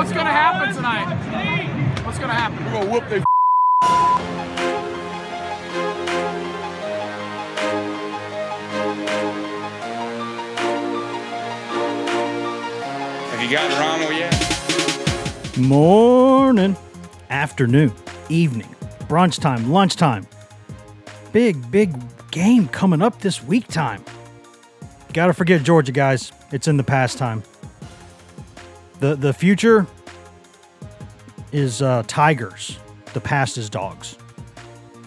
What's gonna happen tonight? What's gonna happen? We're gonna whoop their Have you gotten Rommel yet? Morning, afternoon, evening, brunch time, lunchtime. Big, big game coming up this week time. Gotta forget Georgia, guys. It's in the past time. The the future is uh, Tigers. The past is dogs.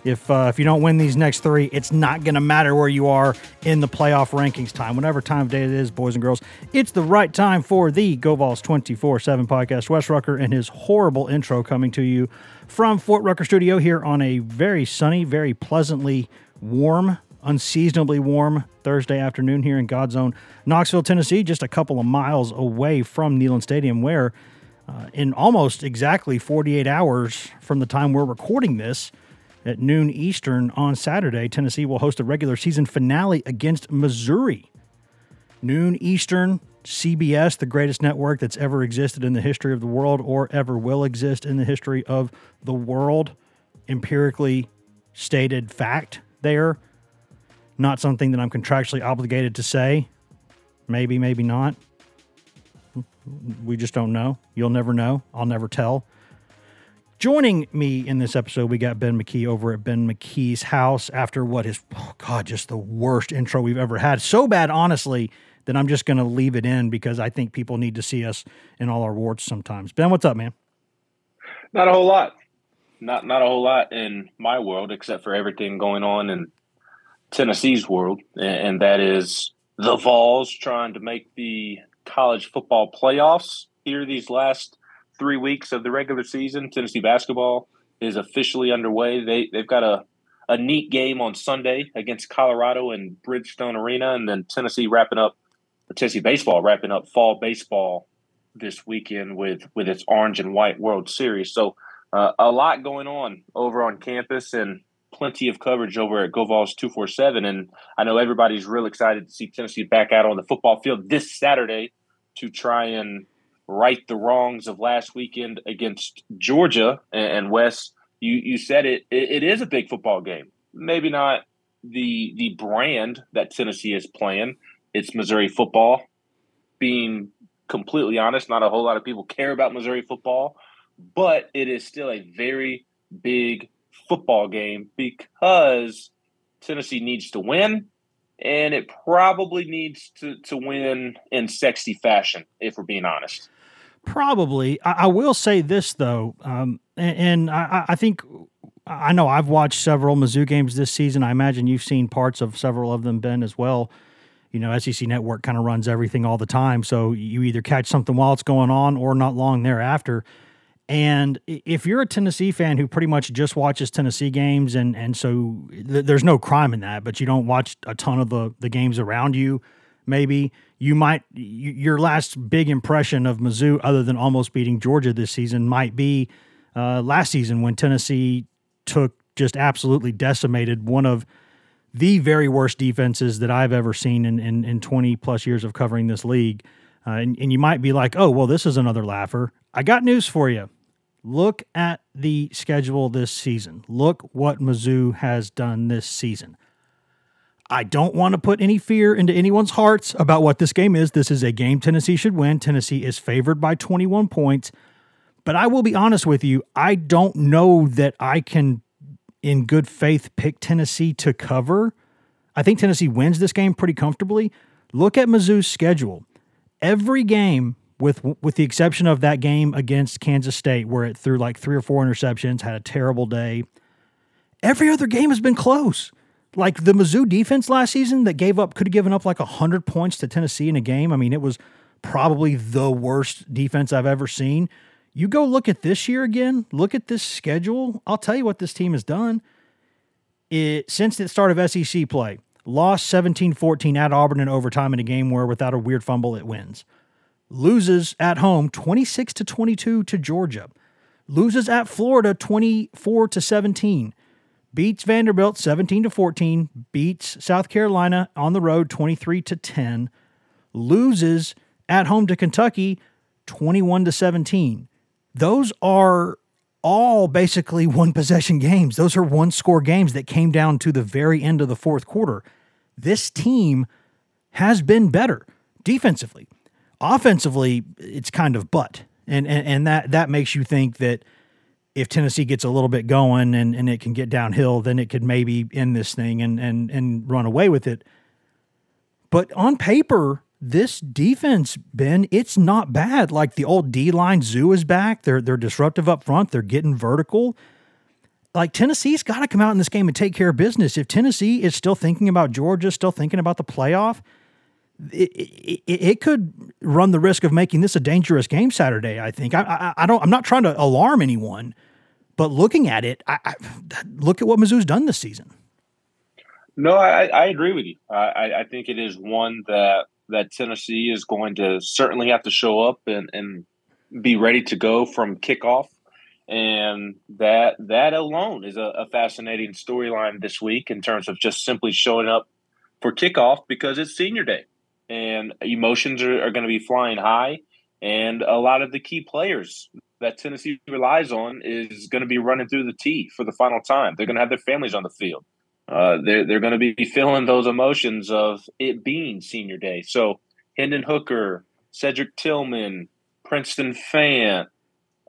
If uh, if you don't win these next three, it's not going to matter where you are in the playoff rankings time. Whatever time of day it is, boys and girls, it's the right time for the Go Vols 24 7 podcast. Wes Rucker and his horrible intro coming to you from Fort Rucker Studio here on a very sunny, very pleasantly warm, unseasonably warm Thursday afternoon here in God's own Knoxville, Tennessee, just a couple of miles away from Neyland Stadium, where uh, in almost exactly 48 hours from the time we're recording this, at noon Eastern on Saturday, Tennessee will host a regular season finale against Missouri. Noon Eastern, CBS, the greatest network that's ever existed in the history of the world or ever will exist in the history of the world. Empirically stated fact there. Not something that I'm contractually obligated to say. Maybe, maybe not. We just don't know. You'll never know. I'll never tell. Joining me in this episode, we got Ben McKee over at Ben McKee's house after what is, oh God, just the worst intro we've ever had. So bad, honestly, that I'm just going to leave it in because I think people need to see us in all our warts sometimes. Ben, what's up, man? Not a whole lot. Not not a whole lot in my world, except for everything going on in Tennessee's world, and, that is the Vols trying to make the college football playoffs here these last three weeks of the regular season. Tennessee basketball is officially underway. They they've got a a neat game on Sunday against Colorado in Bridgestone Arena, and then Tennessee wrapping up Tennessee baseball wrapping up fall baseball this weekend with with its orange and white World Series. So uh, a lot going on over on campus and plenty of coverage over at four seven. And I know everybody's real excited to see Tennessee back out on the football field this Saturday to try and right the wrongs of last weekend against Georgia. And, and Wes, you you said it, it. It is a big football game. Maybe not the the brand that Tennessee is playing. It's Missouri football. Being completely honest, not a whole lot of people care about Missouri football, but it is still a very big football game because Tennessee needs to win, and it probably needs to, to win in sexy fashion, if we're being honest. Probably. I, I will say this, though, um, and, and I, I think I know I've watched several Mizzou games this season. I imagine you've seen parts of several of them, Ben, as well. You know, SEC Network kind of runs everything all the time. So you either catch something while it's going on or not long thereafter. And if you're a Tennessee fan who pretty much just watches Tennessee games, and and so th- there's no crime in that, but you don't watch a ton of the the games around you, maybe you might y- your last big impression of Mizzou, other than almost beating Georgia this season, might be uh, last season when Tennessee took just absolutely decimated one of the very worst defenses that I've ever seen in in, in 20 plus years of covering this league. Uh, and, and you might be like, oh, well, this is another laugher. I got news for you. Look at the schedule this season. Look what Mizzou has done this season. I don't want to put any fear into anyone's hearts about what this game is. This is a game Tennessee should win. Tennessee is favored by 21 points. But I will be honest with you, I don't know that I can, in good faith, pick Tennessee to cover. I think Tennessee wins this game pretty comfortably. Look at Mizzou's schedule every game with with the exception of that game against Kansas State where it threw like three or four interceptions, had a terrible day. Every other game has been close. Like the Mizzou defense last season that gave up, could have given up like 100 points to Tennessee in a game. I mean, it was probably the worst defense I've ever seen. You go look at this year again, look at this schedule. I'll tell you what this team has done. It, since the start of SEC play, lost 17 14 at Auburn in overtime in a game where without a weird fumble, it wins. Loses at home 26 to 22 to Georgia. Loses at Florida 24 to 17 beats Vanderbilt 17 to 14, beats South Carolina on the road 23 to 10, loses at home to Kentucky 21 to 17. Those are all basically one possession games. Those are one score games that came down to the very end of the fourth quarter. This team has been better defensively. Offensively, it's kind of but. And, and and that that makes you think that if Tennessee gets a little bit going and, and it can get downhill, then it could maybe end this thing and and and run away with it. But on paper, this defense, Ben, it's not bad. Like the old D line Zou is back. They're they're disruptive up front. They're getting vertical. Like Tennessee's got to come out in this game and take care of business. If Tennessee is still thinking about Georgia, still thinking about the playoff, it, it, it, could run the risk of making this a dangerous game Saturday. I think. I, I, I don't. I'm not trying to alarm anyone, but looking at it, I, I, look at what Mizzou's done this season. No, I, I agree with you. I, I think it is one that that Tennessee is going to certainly have to show up and, and be ready to go from kickoff, and that that alone is a, a fascinating storyline this week in terms of just simply showing up for kickoff because it's senior day and emotions are, are going to be flying high. And a lot of the key players that Tennessee relies on is going to be running through the tee for the final time. They're going to have their families on the field. Uh, they're they're going to be feeling those emotions of it being senior day. So Hendon Hooker, Cedric Tillman, Princeton Fant.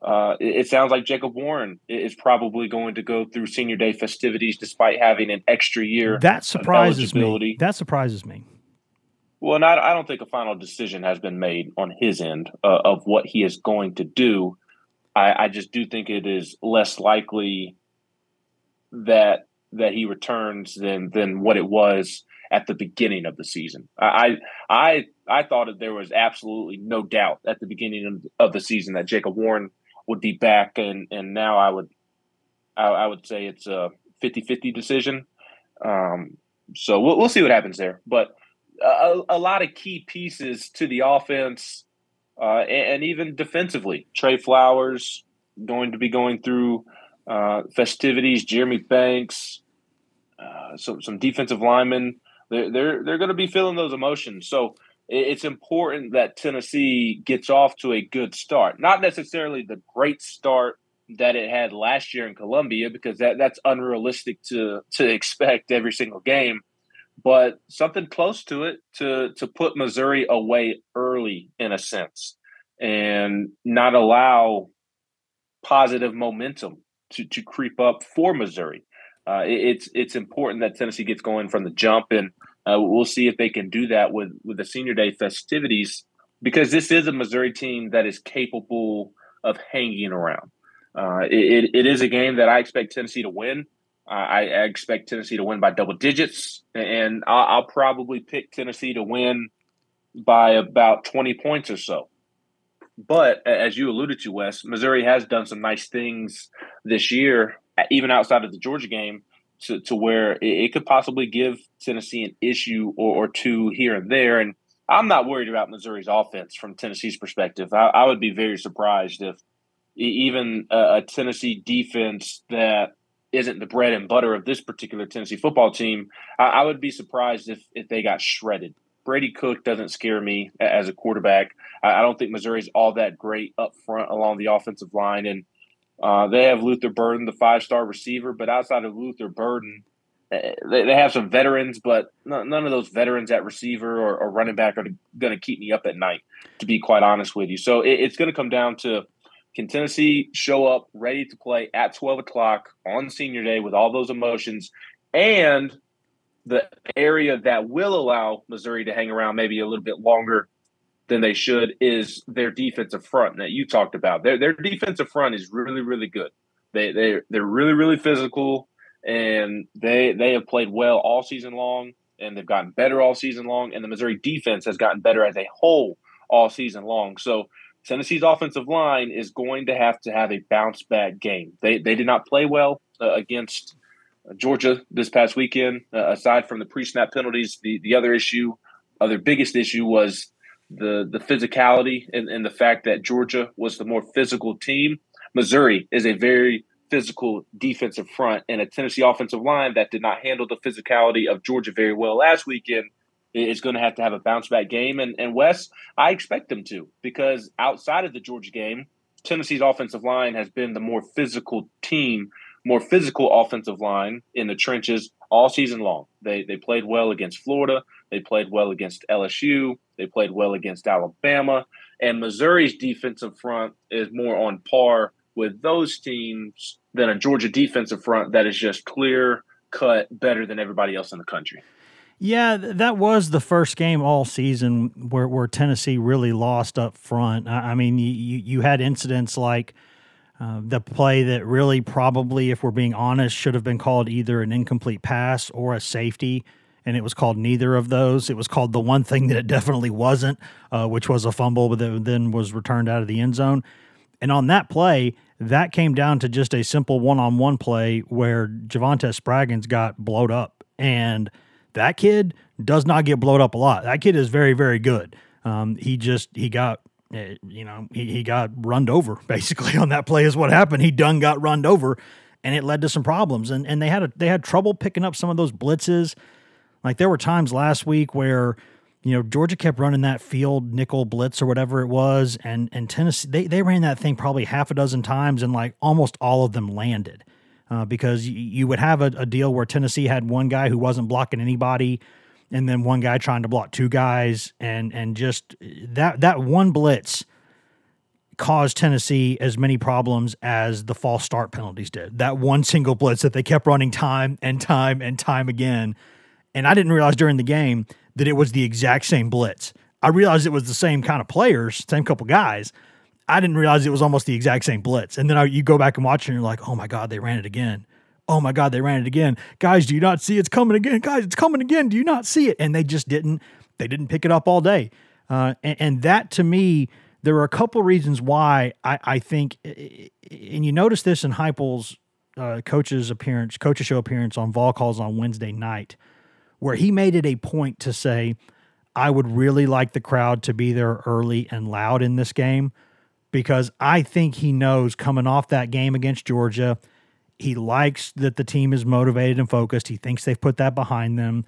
Uh, it, it, sounds like Jacob Warren is probably going to go through senior day festivities despite having an extra year. That surprises me. That surprises me. Well, not, I don't think a final decision has been made on his end uh, of what he is going to do. I, I just do think it is less likely that that he returns than than what it was at the beginning of the season. I I I thought that there was absolutely no doubt at the beginning of, of the season that Jacob Warren would be back, and and now I would I, I would say it's a 50-50 decision. Um, so we'll we'll see what happens there, but a, a lot of key pieces to the offense uh, and, and, even defensively. Trey Flowers going to be going through uh, festivities. Jeremy Banks, uh, some some defensive linemen. They're they're they're going to be feeling those emotions. So it's important that Tennessee gets off to a good start. Not necessarily the great start that it had last year in Columbia, because that that's unrealistic to to expect every single game but something close to it to to put Missouri away early in a sense and not allow positive momentum to to creep up for Missouri. Uh, it's it's important that Tennessee gets going from the jump, and uh, we'll see if they can do that with with the Senior Day festivities because this is a Missouri team that is capable of hanging around. Uh, it, it is a game that I expect Tennessee to win. I, I expect Tennessee to win by double digits, and I'll, I'll probably pick Tennessee to win by about 20 points or so. But as you alluded to, Wes, Missouri has done some nice things this year, even outside of the Georgia game, to, to where it, it could possibly give Tennessee an issue or, or, two here and there. And I'm not worried about Missouri's offense from Tennessee's perspective. I, I would be very surprised if even a, a Tennessee defense that isn't the bread and butter of this particular Tennessee football team, I, I would be surprised if if they got shredded. Brady Cook doesn't scare me as a quarterback. I, I don't think Missouri's all that great up front along the offensive line, and uh, they have Luther Burden, the five star receiver. But outside of Luther Burden, eh, they, they have some veterans, but none of those veterans at receiver or, or running back are going to keep me up at night. To be quite honest with you, so it, it's going to come down to can Tennessee show up ready to play at 12 o'clock on senior day with all those emotions? And the area that will allow Missouri to hang around maybe a little bit longer than they should is their defensive front that you talked about. Their their defensive front is really really good. They they they're really really physical and they they have played well all season long, and they've gotten better all season long, and the Missouri defense has gotten better as a whole all season long. So Tennessee's offensive line is going to have to have a bounce back game. They they did not play well uh, against Georgia this past weekend. Uh, aside from the pre snap penalties, the the other issue, other biggest issue was the the physicality and, and the fact that Georgia was the more physical team. Missouri is a very physical defensive front and a Tennessee offensive line that did not handle the physicality of Georgia very well last weekend is going to have to have a bounce back game. And, and Wes, I expect them to because outside of the Georgia game, Tennessee's offensive line has been the more physical team, more physical offensive line in the trenches all season long. They they played well against Florida. They played well against LSU. They played well against Alabama. And Missouri's defensive front is more on par with those teams than a Georgia defensive front that is just clear cut better than everybody else in the country. Yeah, that was the first game all season where, where Tennessee really lost up front. I, mean, you, you had incidents like uh, the play that really probably, if we're being honest, should have been called either an incomplete pass or a safety. And it was called neither of those. It was called the one thing that it definitely wasn't, uh, which was a fumble, but that then was returned out of the end zone. And on that play, that came down to just a simple one on one play where Javontez Spraggins got blowed up. And that kid does not get blowed up a lot. That kid is very, very good. Um, he just, he got, eh, you know, he, he got runned over basically on that play is what happened. He done got runned over and it led to some problems. And, and they had, a, they had trouble picking up some of those blitzes. Like there were times last week where, you know, Georgia kept running that field nickel blitz or whatever it was, and and Tennessee they they ran that thing probably half a dozen times, and like almost all of them landed. Uh, because you, you would have a, a, deal where Tennessee had one guy who wasn't blocking anybody, and then one guy trying to block two guys, and and just that that one blitz caused Tennessee as many problems as the false start penalties did. That one single blitz that they kept running time and time and time again, and I didn't realize during the game that it was the exact same blitz. I realized it was the same kind of players, same couple guys. I didn't realize it was almost the exact same blitz. And then I, you go back and watch it and you're like, oh my God, they ran it again. Oh my God, they ran it again. Guys, do you not see it's coming again? Guys, it's coming again. Do you not see it? And they just didn't, they didn't pick it up all day. Uh, and, and, that to me, there are a couple reasons why I, I think, and you notice this in Heupel's uh, coach's appearance, coach's show appearance on Vol Calls on Wednesday night where he made it a point to say, I would really like the crowd to be there early and loud in this game because I think he knows coming off that game against Georgia, he likes that the team is motivated and focused. He thinks they've put that behind them.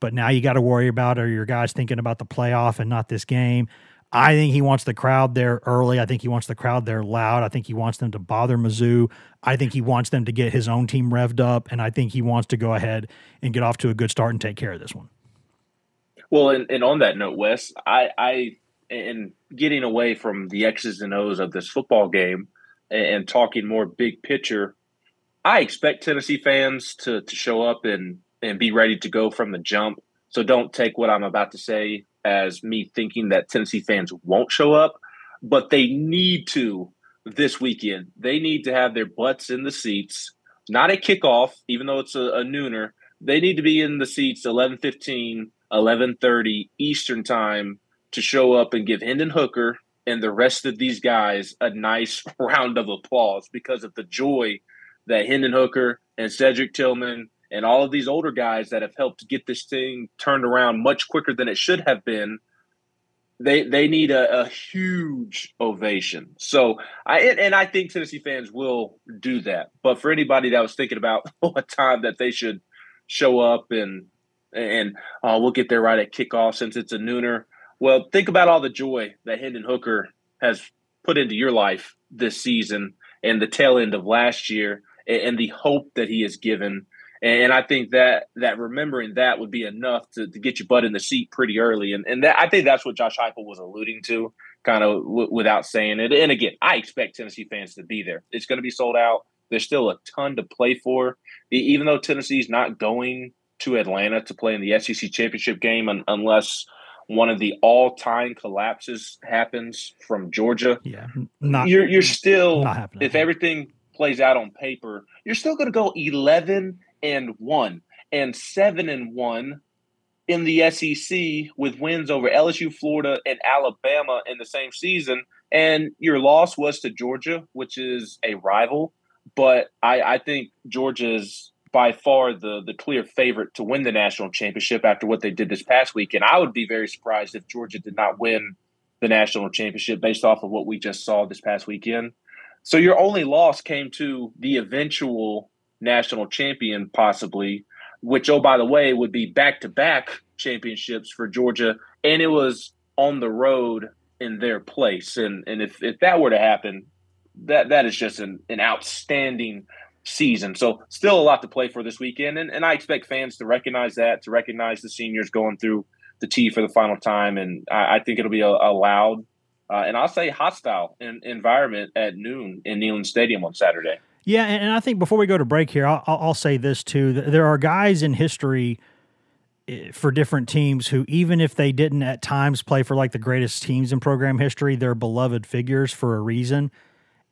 But now you got to worry about are your guys thinking about the playoff and not this game? I think he wants the crowd there early. I think he wants the crowd there loud. I think he wants them to bother Mizzou. I think he wants them to get his own team revved up, and I think he wants to go ahead and get off to a good start and take care of this one. Well, and, and on that note, Wes, I, I and getting away from the X's and O's of this football game and, talking more big picture, I expect Tennessee fans to to show up and and be ready to go from the jump. So don't take what I'm about to say as me thinking that Tennessee fans won't show up, but they need to this weekend. They need to have their butts in the seats, not a kickoff, even though it's a, a nooner. They need to be in the seats 11:15, 11:30 Eastern time to show up and give Hendon Hooker and the rest of these guys a nice round of applause because of the joy that Hendon Hooker and Cedric Tillman and all of these older guys that have helped get this thing turned around much quicker than it should have been. They they need a, a huge ovation. So i and, and, i think tennessee fans will do that. But for anybody that was thinking about what time that they should show up and and uh, we'll get there right at kickoff since it's a nooner well think about all the joy that hendon hooker has put into your life this season and the tail end of last year and, and the hope that he has given and I think that that remembering that would be enough to, to get your butt in the seat pretty early. And and that, I think that's what Josh Heupel was alluding to, kind of w- without saying it. And again, I expect Tennessee fans to be there. It's going to be sold out. There's still a ton to play for, even though Tennessee's not going to Atlanta to play in the SEC championship game un- unless one of the all-time collapses happens from Georgia. Yeah, not you're you're still not happening. if everything plays out on paper, you're still going to go 11 and one, and seven and one in the SEC with wins over LSU, Florida, and Alabama in the same season. And your loss was to Georgia, which is a rival. But I, I think Georgia's by far the the clear favorite to win the national championship after what they did this past week. And I would be very surprised if Georgia did not win the national championship based off of what we just saw this past weekend. So your only loss came to the eventual national champion, possibly, which oh by the way would be back to back championships for Georgia, and it was on the road in their place. And and if if that were to happen, that that is just an, an outstanding season. So still a lot to play for this weekend, and, and I expect fans to recognize that, to recognize the seniors going through the T for the final time, and I, I think it'll be a, a loud uh, and I'll say hostile in, environment at noon in Neyland Stadium on Saturday. Yeah, and I think before we go to break here, I'll, I'll say this too: there are guys in history eh, for different teams who, even if they didn't at times play for like the greatest teams in program history, they're beloved figures for a reason.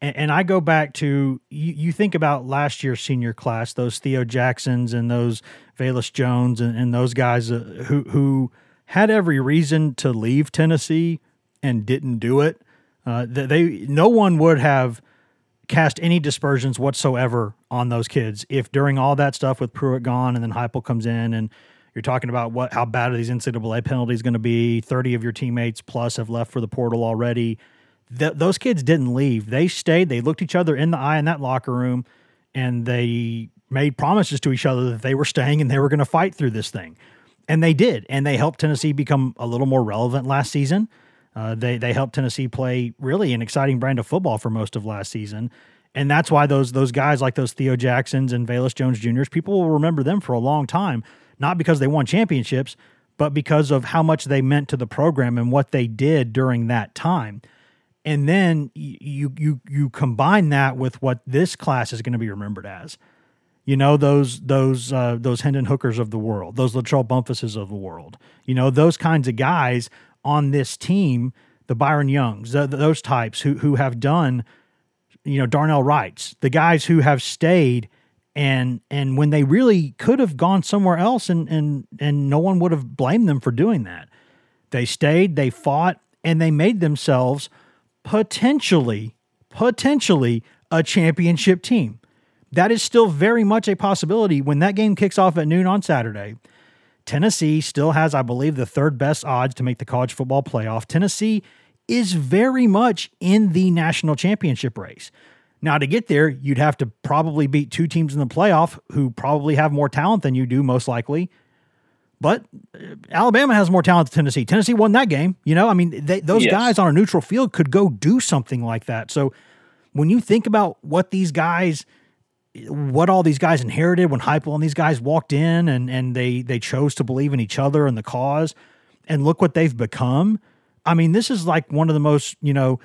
And, and I go back to you, you, think about last year's senior class, those Theo Jacksons and those Velus Jones and, and those guys uh, who who had every reason to leave Tennessee and didn't do it. Uh, they no one would have cast any dispersions whatsoever on those kids if during all that stuff with Pruitt gone and then Heupel comes in and you're talking about what how bad are these NCAA penalties going to be? Thirty of your teammates plus have left for the portal already. Th- those kids didn't leave; they stayed. They looked each other in the eye in that locker room, and they made promises to each other that they were staying and they were going to fight through this thing, and they did. And they helped Tennessee become a little more relevant last season. Uh, they they helped Tennessee play really an exciting brand of football for most of last season, and that's why those those guys like those Theo Jacksons and Velus Jones Juniors, people will remember them for a long time, not because they won championships, but because of how much they meant to the program and what they did during that time. And then you you you combine that with what this class is going to be remembered as. You know those those uh, those Hendon Hookers of the world, those Latrell Bumphuses of the world. You know those kinds of guys on this team, the Byron Youngs, the, those types who who have done, you know, Darnell Wrights, the guys who have stayed and and when they really could have gone somewhere else and and and no one would have blamed them for doing that. They stayed, they fought, and they made themselves potentially potentially a championship team. That is still very much a possibility when that game kicks off at noon on Saturday. Tennessee still has, I believe, the third best odds to make the college football playoff. Tennessee is very much in the national championship race. Now, to get there, you'd have to probably beat two teams in the playoff who probably have more talent than you do, most likely. But uh, Alabama has more talent than Tennessee. Tennessee won that game. You know, I mean, they, those yes. guys on a neutral field could go do something like that. So when you think about what these guys – what all these guys inherited when Heupel and these guys walked in and and they they chose to believe in each other and the cause, and look what they've become. I mean, this is like one of the most you know,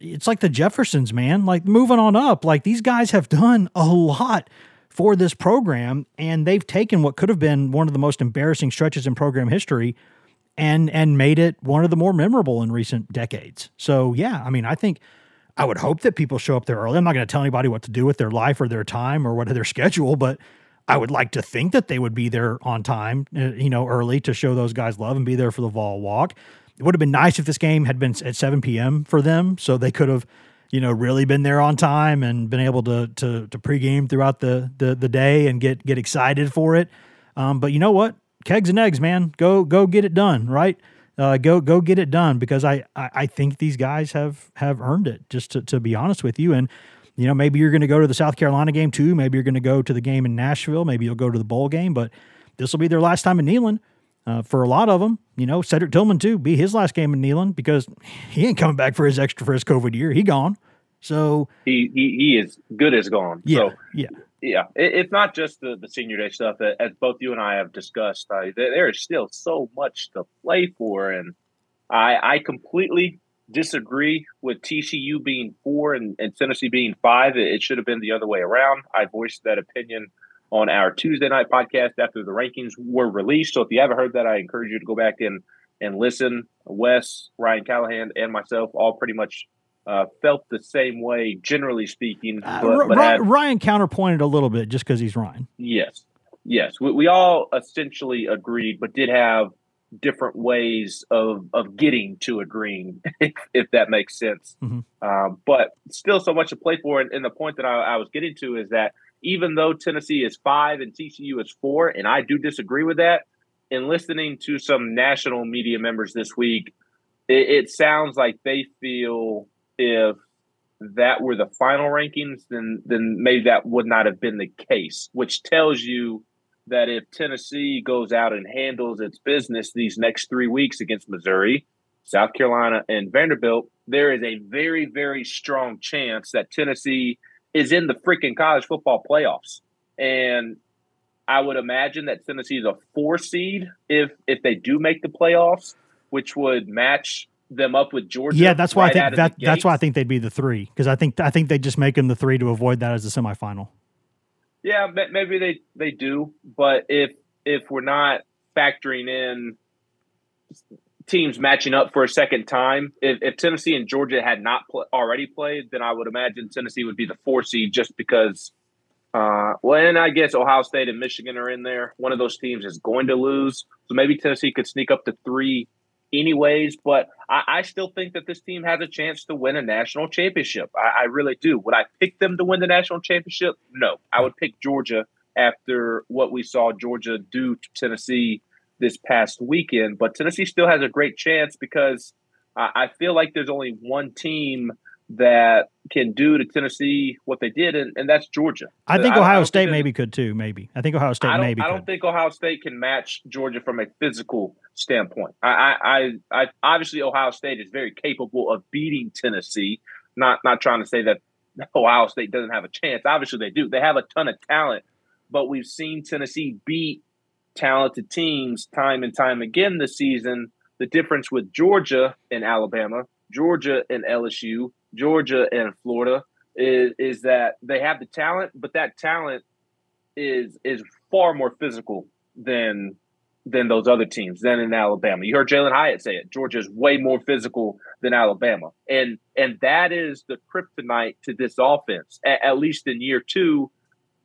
it's like the Jeffersons, man. Like moving on up, like these guys have done a lot for this program, and they've taken what could have been one of the most embarrassing stretches in program history. And, and made it one of the more memorable in recent decades. So yeah, I mean, I think I would hope that people show up there early. I'm not going to tell anybody what to do with their life or their time or what their schedule, but I would like to think that they would be there on time, uh, you know, early to show those guys love and be there for the Vol walk. It would have been nice if this game had been at 7 p.m. for them, so they could have, you know, really been there on time and been able to to to pregame throughout the the the day and get get excited for it. Um, but you know what? Kegs and eggs, man. Go go get it done, right? uh, go go get it done because I, I, I think these guys have have earned it. Just to, to be honest with you, and you know maybe you're going to go to the South Carolina game too. Maybe you're going to go to the game in Nashville. Maybe you'll go to the bowl game, but this will be their last time in Neyland. Uh, for a lot of them, you know, Cedric Tillman too, be his last game in Neyland because he ain't coming back for his extra his COVID year. He gone. So he he, he is good as gone. Yeah, so, yeah yeah, it, it's not just the, the senior day stuff. As both you and I have discussed, there, there is still so much to play for, and I, I completely disagree with TCU being four and, and Tennessee being five. It, it, should have been the other way around. I voiced that opinion on our Tuesday night podcast after the rankings were released. So if you haven't heard that, I encourage you to go back and and listen. Wes, Ryan Callahan, and myself all pretty much uh, felt the same way, generally speaking. But, uh, but Ryan, Ryan counterpointed a little bit just because he's Ryan. Yes, Yes, we, we all essentially agreed, but did have different ways of of getting to agreeing, if, if that makes sense. Mhm. Um, but still, so much to play for. And, and the point that I, I was getting to is that even though Tennessee is five and TCU is four, and I do disagree with that. In listening to some national media members this week, it, it sounds like they feel if that were the final rankings, then then maybe that would not have been the case, which tells you that if Tennessee goes out and handles its business these next three weeks against Missouri, South Carolina, and Vanderbilt, there is a very, very strong chance that Tennessee is in the freaking college football playoffs. And I would imagine that Tennessee is a four seed if if they do make the playoffs, which would match them up with Georgia. Yeah, that's why right I think that that's why I think they'd be the three because I think I think they just make them the three to avoid that as a semifinal. Yeah, maybe they they do, but if if we're not factoring in teams matching up for a second time, if, if Tennessee and Georgia had not pl- already played, then I would imagine Tennessee would be the four seed just because. Uh, well, and I guess Ohio State and Michigan are in there. One of those teams is going to lose, so maybe Tennessee could sneak up to three, anyways. But I, I still think that this team has a chance to win a national championship. I, I really do. Would I pick them to win the national championship? No, I would pick Georgia after what we saw Georgia do to Tennessee this past weekend. But Tennessee still has a great chance because I, I feel like there's only one team that can do to Tennessee what they did, and, and that's Georgia. I think I- I Ohio think State maybe could too. Maybe I think Ohio State I don't, maybe I could. don't think Ohio State can match Georgia from a physical standpoint. I, I, I, I obviously Ohio State is very capable of beating Tennessee. Not, not trying to say that Ohio State doesn't have a chance. Obviously, they do. They have a ton of talent, but we've seen Tennessee beat talented teams time and time again this season. The difference with Georgia and Alabama, Georgia and LSU, Georgia and Florida is is that they have the talent, but that talent is is far more physical than than those other teams than in Alabama. You heard Jalen Hyatt say it. Georgia is way more physical than Alabama, and and that is the kryptonite to this offense, at, at least in year two,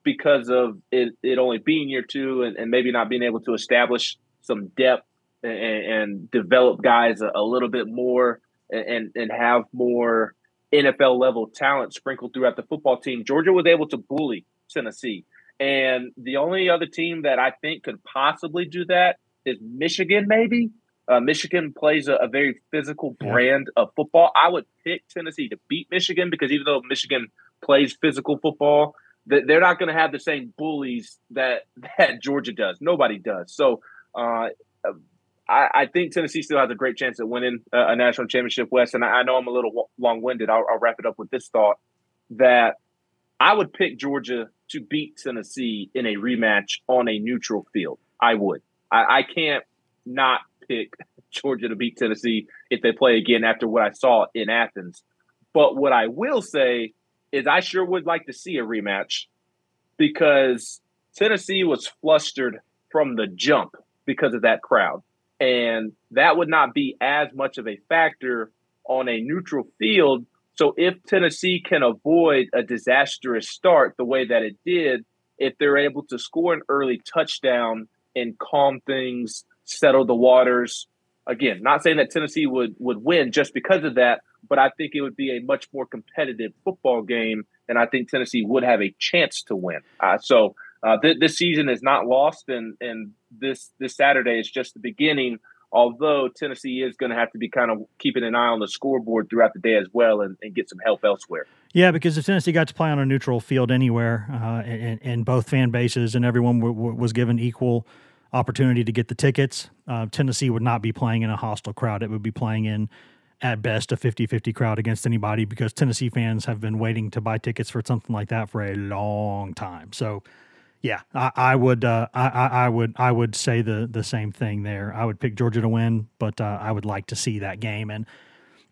because of it, it only being year two and, and maybe not being able to establish some depth and, and develop guys a, a little bit more and and have more NFL level talent sprinkled throughout the football team. Georgia was able to bully Tennessee. And the only other team that I think could possibly do that is Michigan, maybe. Uh, Michigan plays a, a very physical brand of football. I would pick Tennessee to beat Michigan because even though Michigan plays physical football, th- they're not going to have the same bullies that that Georgia does. Nobody does. So uh, I, I think Tennessee still has a great chance at winning a, a national championship. Wes, and I, I know I'm a little long winded. I'll, I'll wrap it up with this thought that I would pick Georgia to beat Tennessee in a rematch on a neutral field. I would. I, I can't not pick Georgia to beat Tennessee if they play again after what I saw in Athens. But what I will say is I sure would like to see a rematch because Tennessee was flustered from the jump because of that crowd. And that would not be as much of a factor on a neutral field. So if Tennessee can avoid a disastrous start the way that it did, if they're able to score an early touchdown and calm things, settle the waters, again, not saying that Tennessee would would win just because of that, but I think it would be a much more competitive football game, and I think Tennessee would have a chance to win. Uh, so uh, th- this season is not lost, and and this this Saturday is just the beginning. Although Tennessee is going to have to be kind of keeping an eye on the scoreboard throughout the day as well, and, and get some help elsewhere. Yeah, because if Tennessee got to play on a neutral field anywhere, uh, and, and both fan bases and everyone w- w- was given equal opportunity to get the tickets, uh, Tennessee would not be playing in a hostile crowd. It would be playing in, at best, a 50 50 crowd against anybody because Tennessee fans have been waiting to buy tickets for something like that for a long time. So, yeah, I, I would, uh, I, I, would, I would say the the same thing there. I would pick Georgia to win, but uh, I would like to see that game, and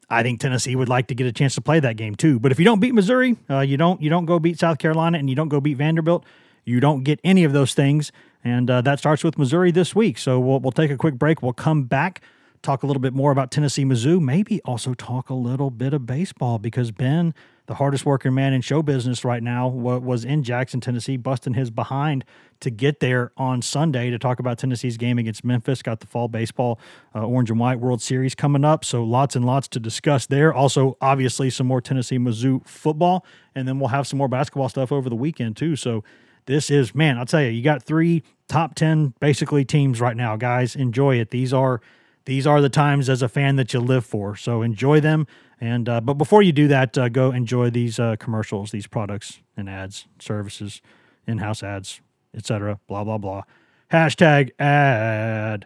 I think Tennessee would like to get a chance to play that game too. But if you don't beat Missouri, uh, you don't you don't go beat South Carolina, and you don't go beat Vanderbilt, you don't get any of those things, and uh, that starts with Missouri this week. So we'll we'll take a quick break. We'll come back. Talk a little bit more about Tennessee, Mizzou, maybe also talk a little bit of baseball because Ben, the hardest working man in show business right now, was in Jackson, Tennessee, busting his behind to get there on Sunday to talk about Tennessee's game against Memphis. Got the fall baseball uh, orange and white World Series coming up, so lots and lots to discuss there. Also, obviously, some more Tennessee Mizzou football, and then we'll have some more basketball stuff over the weekend too. So this is man, I'll tell you, you got three top ten basically teams right now, guys. Enjoy it. These are these are the times as a fan that you live for. So enjoy them. And uh, but before you do that, uh, go enjoy these uh, commercials, these products and ads, services, in-house ads, etc. Blah blah blah. Hashtag ad.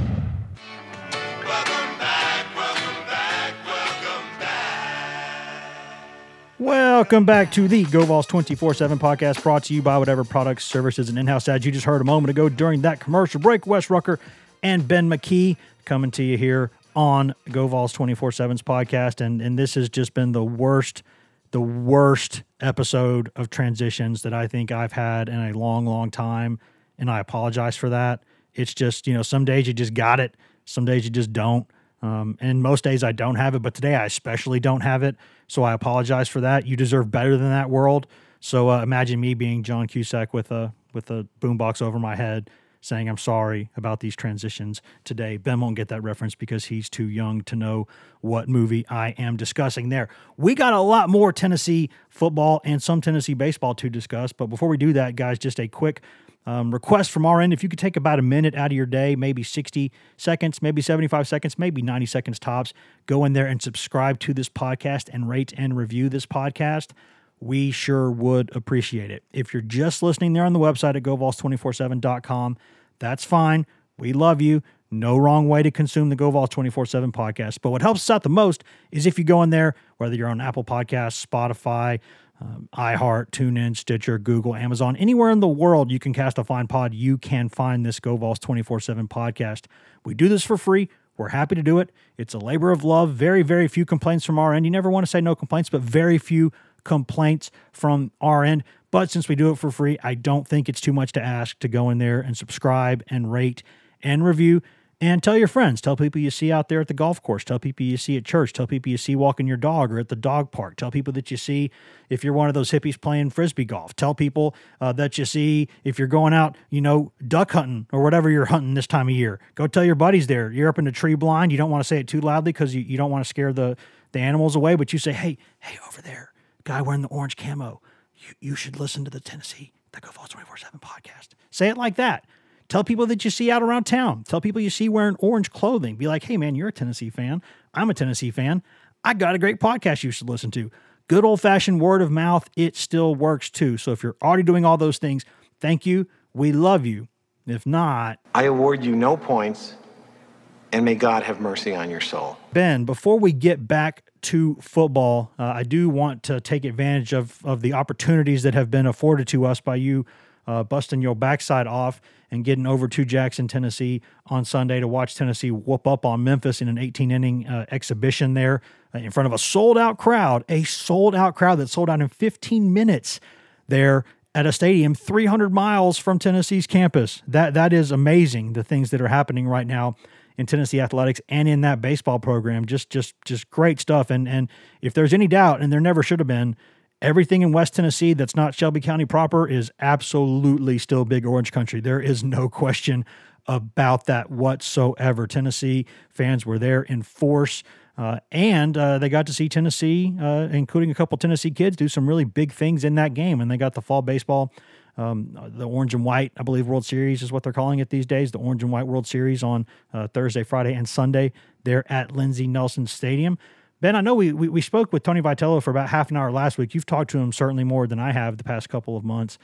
Welcome back to the GoVols 24 7 podcast brought to you by whatever products, services, and in house ads you just heard a moment ago during that commercial break. Wes Rucker and Ben McKee coming to you here on GoVols 24 7's podcast. And, and this has just been the worst, the worst episode of transitions that I think I've had in a long, long time. And I apologize for that. It's just, you know, some days you just got it, some days you just don't. Um, and most days I don't have it, but today I especially don't have it. So I apologize for that. You deserve better than that world. So uh, imagine me being John Cusack with a with a boombox over my head saying I'm sorry about these transitions today. Ben won't get that reference because he's too young to know what movie I am discussing there. We got a lot more Tennessee football and some Tennessee baseball to discuss, but before we do that, guys, just a quick um, request from our end if you could take about a minute out of your day, maybe 60 seconds, maybe 75 seconds, maybe 90 seconds tops, go in there and subscribe to this podcast and rate and review this podcast. We sure would appreciate it. If you're just listening there on the website at govols247.com, that's fine. We love you. No wrong way to consume the GoVols 24 7 podcast. But what helps us out the most is if you go in there, whether you're on Apple Podcasts, Spotify, um, iHeart, TuneIn, Stitcher, Google, Amazon, anywhere in the world you can cast a fine pod, you can find this GoVols 24 7 podcast. We do this for free. We're happy to do it. It's a labor of love. Very, very few complaints from our end. You never want to say no complaints, but very few complaints from our end. But since we do it for free, I don't think it's too much to ask to go in there and subscribe and rate and review. And tell your friends, tell people you see out there at the golf course, tell people you see at church, tell people you see walking your dog or at the dog park, tell people that you see if you're one of those hippies playing frisbee golf, tell people uh, that you see if you're going out, you know, duck hunting or whatever you're hunting this time of year. Go tell your buddies there. You're up in a tree blind. You don't want to say it too loudly because you, you don't want to scare the, the animals away, but you say, hey, hey, over there, guy wearing the orange camo, you, you should listen to the Tennessee, the GoVols 24 7 podcast. Say it like that. Tell people that you see out around town. Tell people you see wearing orange clothing. Be like, hey, man, you're a Tennessee fan. I'm a Tennessee fan. I got a great podcast you should listen to. Good old fashioned word of mouth, it still works too. So if you're already doing all those things, thank you. We love you. If not, I award you no points, and may God have mercy on your soul. Ben, before we get back to football, uh, I do want to take advantage of, of the opportunities that have been afforded to us by you uh, busting your backside off and getting over to Jackson, Tennessee on Sunday to watch Tennessee whoop up on Memphis in an 18 inning uh, exhibition there uh, in front of a sold out crowd, a sold out crowd that sold out in 15 minutes there at a stadium 300 miles from Tennessee's campus. That that is amazing. The things that are happening right now in Tennessee athletics and in that baseball program, just just just great stuff. And and if there's any doubt, and there never should have been, everything in West Tennessee that's not Shelby County proper is absolutely still Big Orange country. There is no question about that whatsoever. Tennessee fans were there in force. Uh, and uh, they got to see Tennessee, uh, including a couple Tennessee kids, do some really big things in that game. And they got the fall baseball, um, the orange and white, I believe, World Series is what they're calling it these days. The orange and white World Series on uh, Thursday, Friday, and Sunday there at Lindsey Nelson Stadium. Ben, I know we, we, we spoke with Tony Vitello for about half an hour last week. You've talked to him certainly more than I have the past couple of months.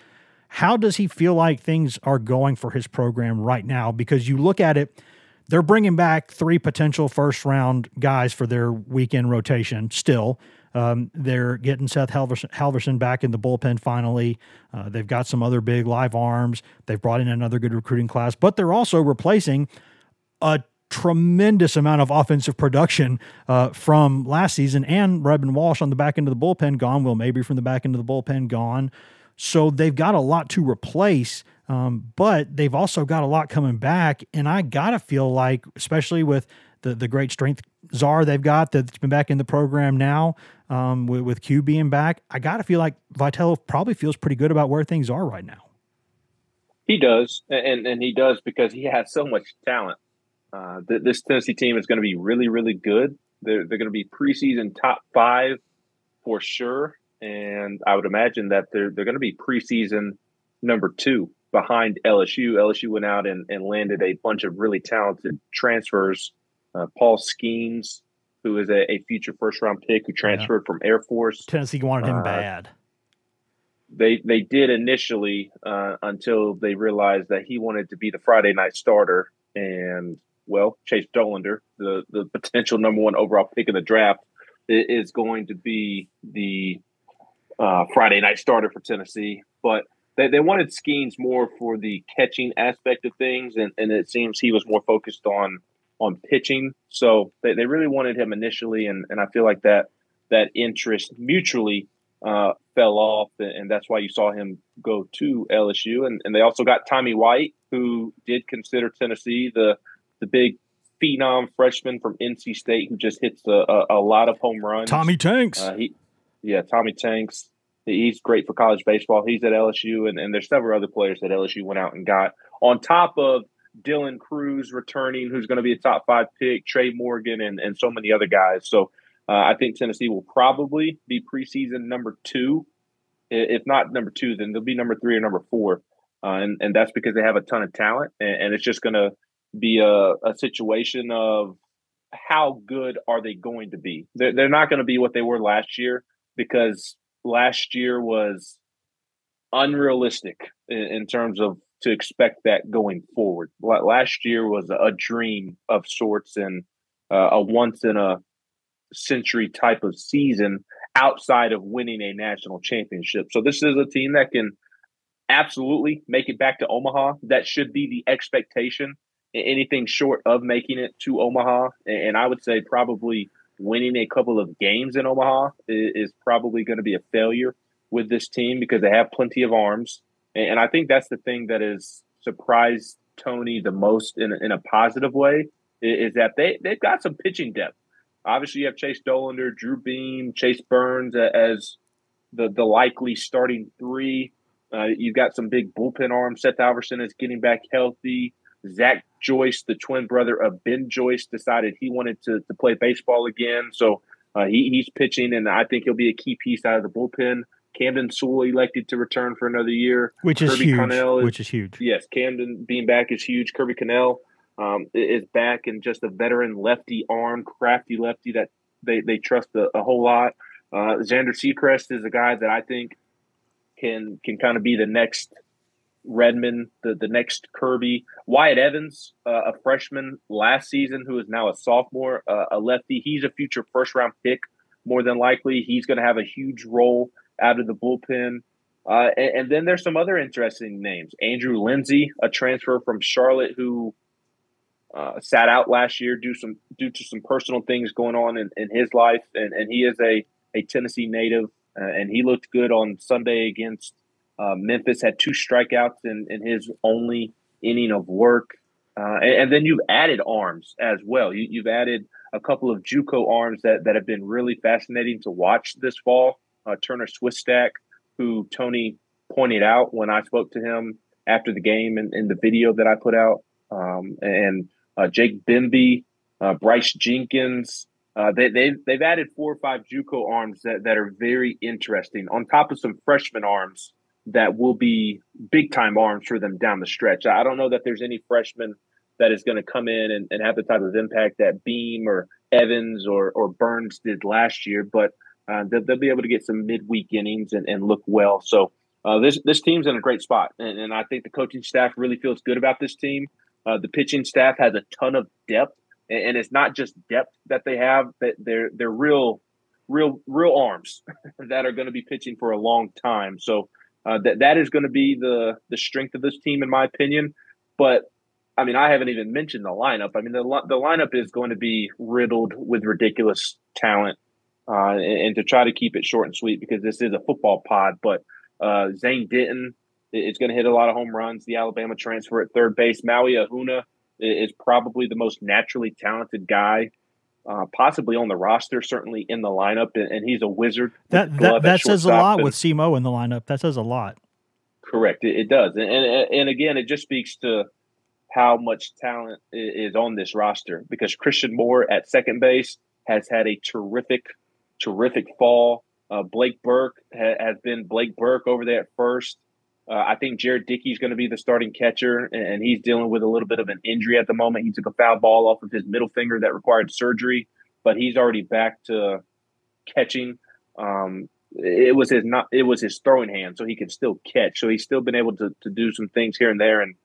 How does he feel like things are going for his program right now? Because you look at it, they're bringing back three potential first round guys for their weekend rotation still. Um, they're getting Seth Halvorsen, Halvorsen, back in the bullpen finally. Uh, they've got some other big live arms. They've brought in another good recruiting class, but they're also replacing a tremendous amount of offensive production uh, from last season and Redmond Walsh on the back end of the bullpen gone. Will Mabrey from the back end of the bullpen gone. So they've got a lot to replace, um, but they've also got a lot coming back. And I got to feel like, especially with the, the great strength czar they've got that's been back in the program now um, with, with Q being back, I got to feel like Vitello probably feels pretty good about where things are right now. He does, and and he does because he has so much talent. Uh, th- this Tennessee team is going to be really, really good. They're, they're going to be preseason top five for sure. And I would imagine that they're, they're going to be preseason number two behind LSU. LSU went out and, and landed a bunch of really talented transfers. Uh, Paul Skenes, who is a, a, future first round pick who transferred yeah. from Air Force. Tennessee wanted him uh, bad. They they did initially uh, until they realized that he wanted to be the Friday night starter, and well, Chase Dollander, the the potential number one overall pick in the draft, is going to be the uh, Friday night starter for Tennessee. But they, they wanted Skenes more for the catching aspect of things, and, and it seems he was more focused on on pitching. So they, they really wanted him initially, and, and I feel like that that interest mutually uh, fell off, and that's why you saw him go to LSU. And, and they also got Tommy White, who did consider Tennessee the the big phenom freshman from NC State who just hits a, a, a lot of home runs. Tommy Tanks. Uh, he, yeah, Tommy Tanks. He's great for college baseball. He's at LSU, and, and there's several other players that LSU went out and got on top of Dylan Crews returning, who's going to be a top five pick, Trey Morgan, and, and so many other guys. So uh, I think Tennessee will probably be preseason number two. If not number two, then they'll be number three or number four. Uh, and, and that's because they have a ton of talent, and, and it's just going to be a, a situation of how good are they going to be? They're, they're not going to be what they were last year because last year was unrealistic in, in, terms of to expect that going forward. Last year was a dream of sorts and uh, a once in a century type of season outside of winning a national championship. So this is a team that can absolutely make it back to Omaha. That should be the expectation anything short of making it to Omaha, and I would say probably winning a couple of games in Omaha is, probably going to be a failure with this team because they have plenty of arms, and I think that's the thing that has surprised Tony the most in a, in a positive way is that they they've got some pitching depth. Obviously, you have Chase Dollander, Drew Beam, Chase Burns as the the likely starting three. Uh, you've got some big bullpen arms. Seth Halvorsen is getting back healthy. Zach Joyce, the twin brother of Ben Joyce, decided he wanted to, to play baseball again. So uh, he, he's pitching, and I think he'll be a key piece out of the bullpen. Camden Sewell elected to return for another year, which is huge. Connell is, which is huge. Yes, Camden being back is huge. Kirby Connell um, is back and just a veteran lefty arm, crafty lefty that they, they trust a, a whole lot. Uh, Zander Sechrist is a guy that I think can can kind of be the next Redmond, the, the next Kirby, Wyatt Evans, uh, a freshman last season who is now a sophomore, uh, a lefty. He's a future first round pick, more than likely. He's going to have a huge role out of the bullpen. Uh, and, and, then there's some other interesting names. Andrew Lindsey, a transfer from Charlotte who uh, sat out last year due some due to some personal things going on in, in his life, and, and he is a a Tennessee native, uh, and he looked good on Sunday against uh, Memphis. Had two strikeouts in, in his only inning of work, uh, and, and, then you've added arms as well. You, you've added a couple of JUCO arms that that have been really fascinating to watch this fall. Uh, Turner Swistak, who Tony pointed out when I spoke to him after the game and in, in the video that I put out, um, and uh, Jake Bimby, uh, Bryce Jenkins. Uh, they, they've they've added four or five JUCO arms that, that are very interesting on top of some freshman arms that will be big time arms for them down the stretch. I don't know that there's any freshman that is going to come in and, and have the type of impact that Beam or Evans or, or Burns did last year, but uh, they'll, they'll, be able to get some midweek innings and, and look well. So uh, this this team's in a great spot, and, and, I think the coaching staff really feels good about this team. Uh, the pitching staff has a ton of depth, and, and it's not just depth that they have; that they're they're real, real, real arms that are going to be pitching for a long time. So uh, that that is going to be the the strength of this team, in my opinion. But I mean, I haven't even mentioned the lineup. I mean, the the lineup is going to be riddled with ridiculous talent, uh, and, and, to try to keep it short and sweet because this is a football pod. But uh, Zane Denton is going to hit a lot of home runs. The Alabama transfer at third base, Maui Ahuna is probably the most naturally talented guy. Uh, possibly on the roster, certainly in the lineup, and, and he's a wizard. That that, that says a lot and, with SEMO in the lineup. That says a lot. Correct, it, it does, and, and and again, it just speaks to how much talent is on this roster because Christian Moore at second base has had a terrific, terrific fall. Uh, Blake Burke ha- has been Blake Burke over there at first. Uh, I think Jared Dickey is going to be the starting catcher, and, he's dealing with a little bit of an injury at the moment. He took a foul ball off of his middle finger that required surgery, but he's already back to catching. Um, it was his not it was his throwing hand, so he could still catch. So he's still been able to, to do some things here and there, and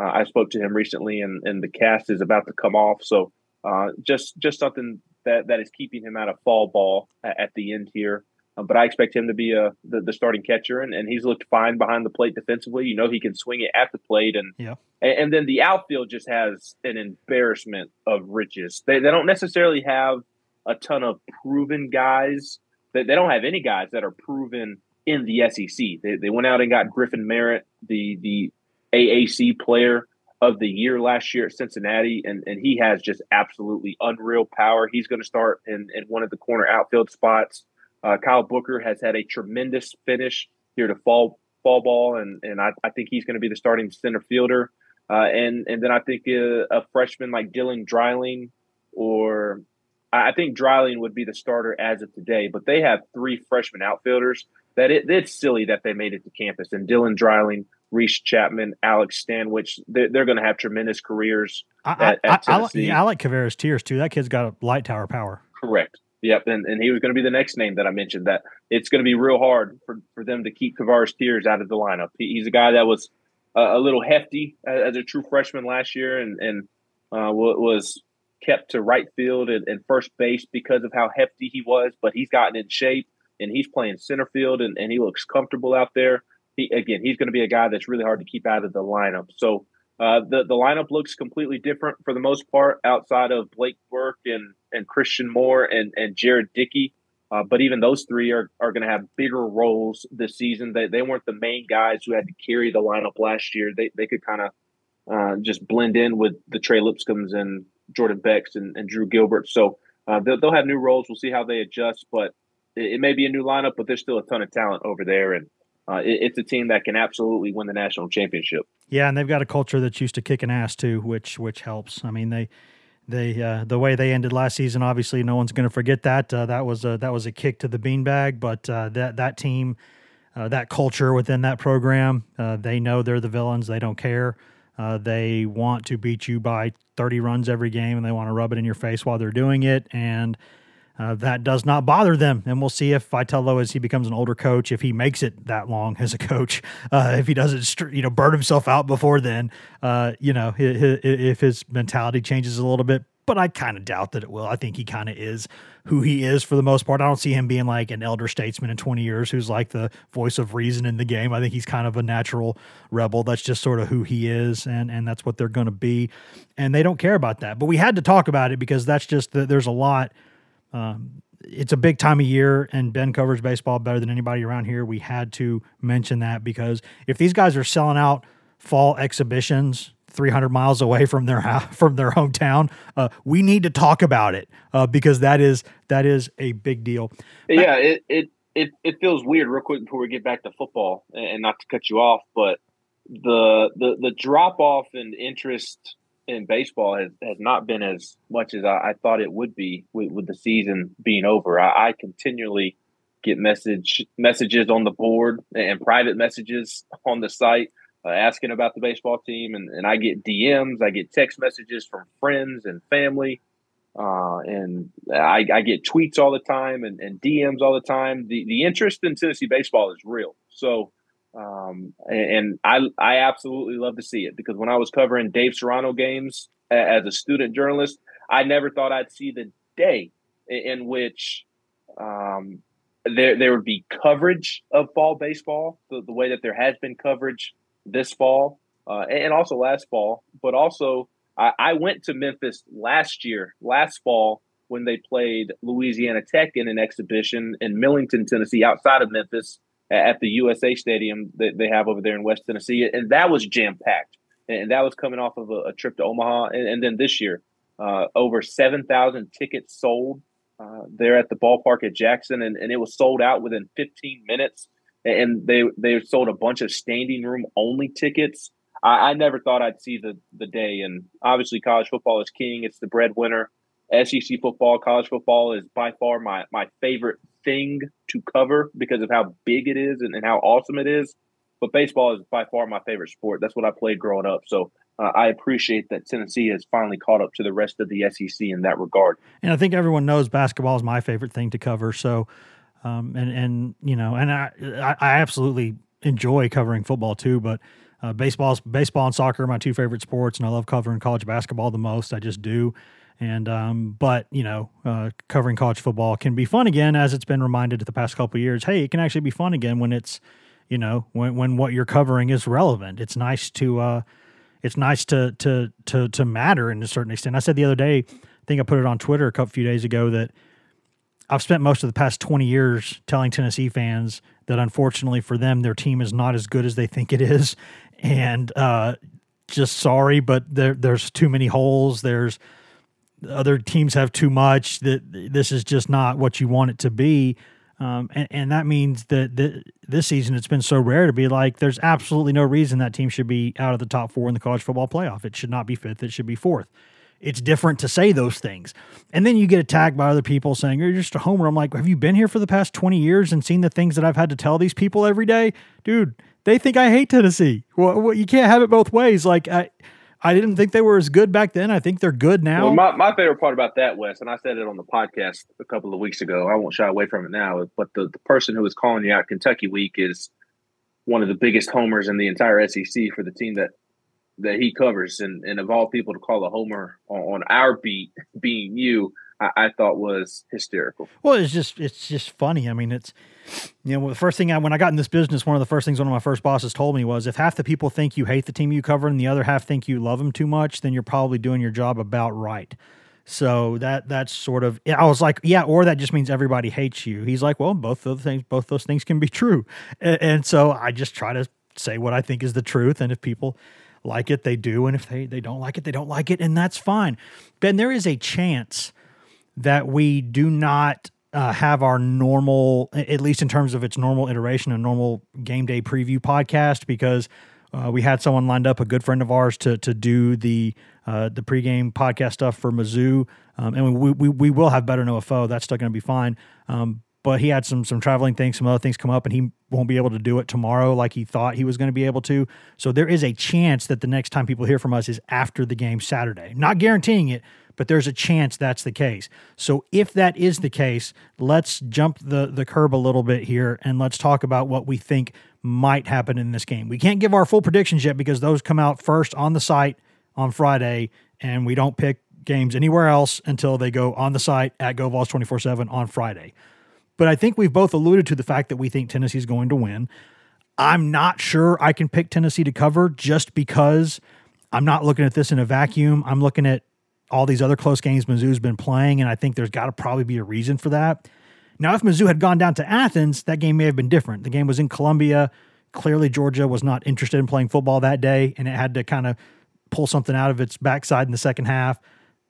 uh, I spoke to him recently, and, and the cast is about to come off. So uh, just just something that, that is keeping him out of fall ball at, at the end here. Uh, but I expect him to be a uh, the, the, starting catcher, and, and he's looked fine behind the plate defensively. You know he can swing it at the plate, and yeah. and, and then the outfield just has an embarrassment of riches. They they don't necessarily have a ton of proven guys. They, they don't have any guys that are proven in the SEC. They, they went out and got Griffin Merritt, the the AAC player of the year last year at Cincinnati, and, and he has just absolutely unreal power. He's going to start in, in one of the corner outfield spots. Uh, Kyle Booker has had a tremendous finish here to fall fall ball, and and I, I think he's going to be the starting center fielder. Uh, and and then I think a, a freshman like Dylan Dreiling, or I think Dreiling would be the starter as of today. But they have three freshman outfielders that it, it's silly that they made it to campus. And Dylan Dreiling, Reese Chapman, Alex Stanwich. They're, they're going to have tremendous careers I, at, at I. I, I, like Kavares Tears too. That kid's got a light tower power. Correct. Yep, and, and he was going to be the next name that I mentioned. That it's going to be real hard for, for them to keep Kavares Tears out of the lineup. He, he's a guy that was a little hefty as, as, a true freshman last year, and and uh, was kept to right field and, and, first base because of how hefty he was. But he's gotten in shape, and he's playing center field, and, and he looks comfortable out there he, again, he's going to be a guy that's really hard to keep out of the lineup. So uh, the the lineup looks completely different for the most part, outside of Blake Burke and and Christian Moore and and Jared Dickey. Uh, but even those three are, are going to have bigger roles this season. They, they weren't the main guys who had to carry the lineup last year. They, they could kind of uh, just blend in with the Trey Lipscombs and Jordan Becks and, and Drew Gilbert. So uh, they'll, they'll, have new roles. We'll see how they adjust, but it, it, may be a new lineup, but there's still a ton of talent over there. And uh, it, it's a team that can absolutely win the national championship. Yeah, and they've got a culture that's used to kicking ass too, which which helps. I mean, they they uh, the way they ended last season, obviously, no one's going to forget that. Uh, that was a that was a kick to the beanbag, but uh, that that team, uh, that culture within that program, uh, they know they're the villains. They don't care. they want to beat you by 30 runs every game, and they want to rub it in your face while they're doing it. And uh, that does not bother them. And we'll see if Vitello, as he becomes an older coach, if he makes it that long as a coach, uh, if he doesn't, you know, burn himself out before then, uh, you know, if his mentality changes a little bit. but I kind of doubt that it will. I think he kind of is who he is for the most part. I don't see him being like an elder statesman in 20 years who's like the voice of reason in the game. I think he's kind of a natural rebel. That's just sort of who he is, and and that's what they're going to be. And they don't care about that. But we had to talk about it because that's just the, there's a lot. Um, it's a big time of year, and Ben covers baseball better than anybody around here. We had to mention that because if these guys are selling out fall exhibitions 300 miles away from their from their hometown. Uh, we need to talk about it uh, because that is that is a big deal. Yeah, it, it it it feels weird. Real quick before we get back to football, and not to cut you off, but the the the drop off in interest in baseball has, has not been as much as I, I thought it would be with, with the season being over. I, I continually get message messages on the board and private messages on the site uh, asking about the baseball team, and, and I get DMs, I get text messages from friends and family, uh, and I, I, get tweets all the time and, and, DMs all the time. The the interest in Tennessee baseball is real. So, um, and, I I absolutely love to see it because when I was covering Dave Serrano games as a student journalist, I never thought I'd see the day in which um, there there would be coverage of fall baseball the, the way that there has been coverage this fall uh, and also last fall. But also, I, I, went to Memphis last year, last fall, when they played Louisiana Tech in an exhibition in Millington, Tennessee, outside of Memphis at the USA Stadium that they have over there in West Tennessee. And that was jam packed. And that was coming off of a, a trip to Omaha. And, and then this year, uh, over 7,000 tickets sold uh, there at the ballpark at Jackson. And, and it was sold out within 15 minutes and they they sold a bunch of standing room only tickets. I, I, never thought I'd see the the day, and obviously college football is king. It's the breadwinner. SEC football, college football is by far my my favorite thing to cover because of how big it is and, and how awesome it is. But baseball is by far my favorite sport. That's what I played growing up. So uh, I appreciate that Tennessee has finally caught up to the rest of the SEC in that regard. And I think everyone knows basketball is my favorite thing to cover. So um, and and you know, and I I absolutely enjoy covering football too, but uh, baseball baseball and soccer are my two favorite sports, and I love covering college basketball the most. I just do. And um, but you know, uh, covering college football can be fun again, as it's been reminded the past couple years. Hey, it can actually be fun again when it's, you know, when when what you're covering is relevant. It's nice to, uh, it's nice to to to to matter in a certain extent. I said the other day, I think I put it on Twitter a couple few days ago that I've spent most of the past 20 years telling Tennessee fans that unfortunately for them, their team is not as good as they think it is. And uh, just sorry, but there, there's too many holes. There's other teams have too much. That this is just not what you want it to be. Um, and, and, that means that, that this season it's been so rare to be like there's absolutely no reason that team should be out of the top four in the college football playoff. It should not be fifth. It should be fourth it's different to say those things. And then you get attacked by other people saying, You're just a homer. I'm like, Have you been here for the past 20 years and seen the things that I've had to tell these people every day? Dude, they think I hate Tennessee. Well, well you can't have it both ways. Like, I. I didn't think they were as good back then. I think they're good now. Well, my, my favorite part about that, Wes, and I said it on the podcast a couple of weeks ago. I won't shy away from it now. But the, the person who was calling you out Kentucky week is one of the biggest homers in the entire SEC for the team that that he covers, and, and of all people to call a homer on, on our beat, being you, I, I, thought was hysterical. Well, it's just it's just funny. I mean, it's you know the first thing I when I got in this business, one of the first things one of my first bosses told me was if half the people think you hate the team you cover and the other half think you love them too much, then you're probably doing your job about right. So that that's sort of I was like, yeah, or that just means everybody hates you. He's like, well, both those things, both those things can be true, and, and so I just try to say what I think is the truth, and if people like it, they do. And if they, they don't like it, they don't like it. And that's fine. Ben, there is a chance that we do not uh, have our normal, at least in terms of its normal iteration, a normal game day preview podcast because uh, we had someone lined up, a good friend of ours, to to do the uh, the pregame podcast stuff for Mizzou, um, and we, we we will have better a. That's still going to be fine. Um, but he had some some traveling things, some other things come up, and he won't be able to do it tomorrow like he thought he was going to be able to. So there is a chance that the next time people hear from us is after the game Saturday. Not guaranteeing it, but there's a chance that's the case. So if that is the case, let's jump the the curb a little bit here and let's talk about what we think might happen in this game. We can't give our full predictions yet because those come out first on the site on Friday and we don't pick games anywhere else until they go on the site at GoVols 24 7 on Friday. But I think we've both alluded to the fact that we think Tennessee is going to win. I'm not sure I can pick Tennessee to cover just because I'm not looking at this in a vacuum. I'm looking at all these other close games Mizzou's been playing, and I think there's got to probably be a reason for that. Now, if Mizzou had gone down to Athens, that game may have been different. The game was in Columbia. Clearly, Georgia was not interested in playing football that day, and it had to kind of pull something out of its backside in the second half.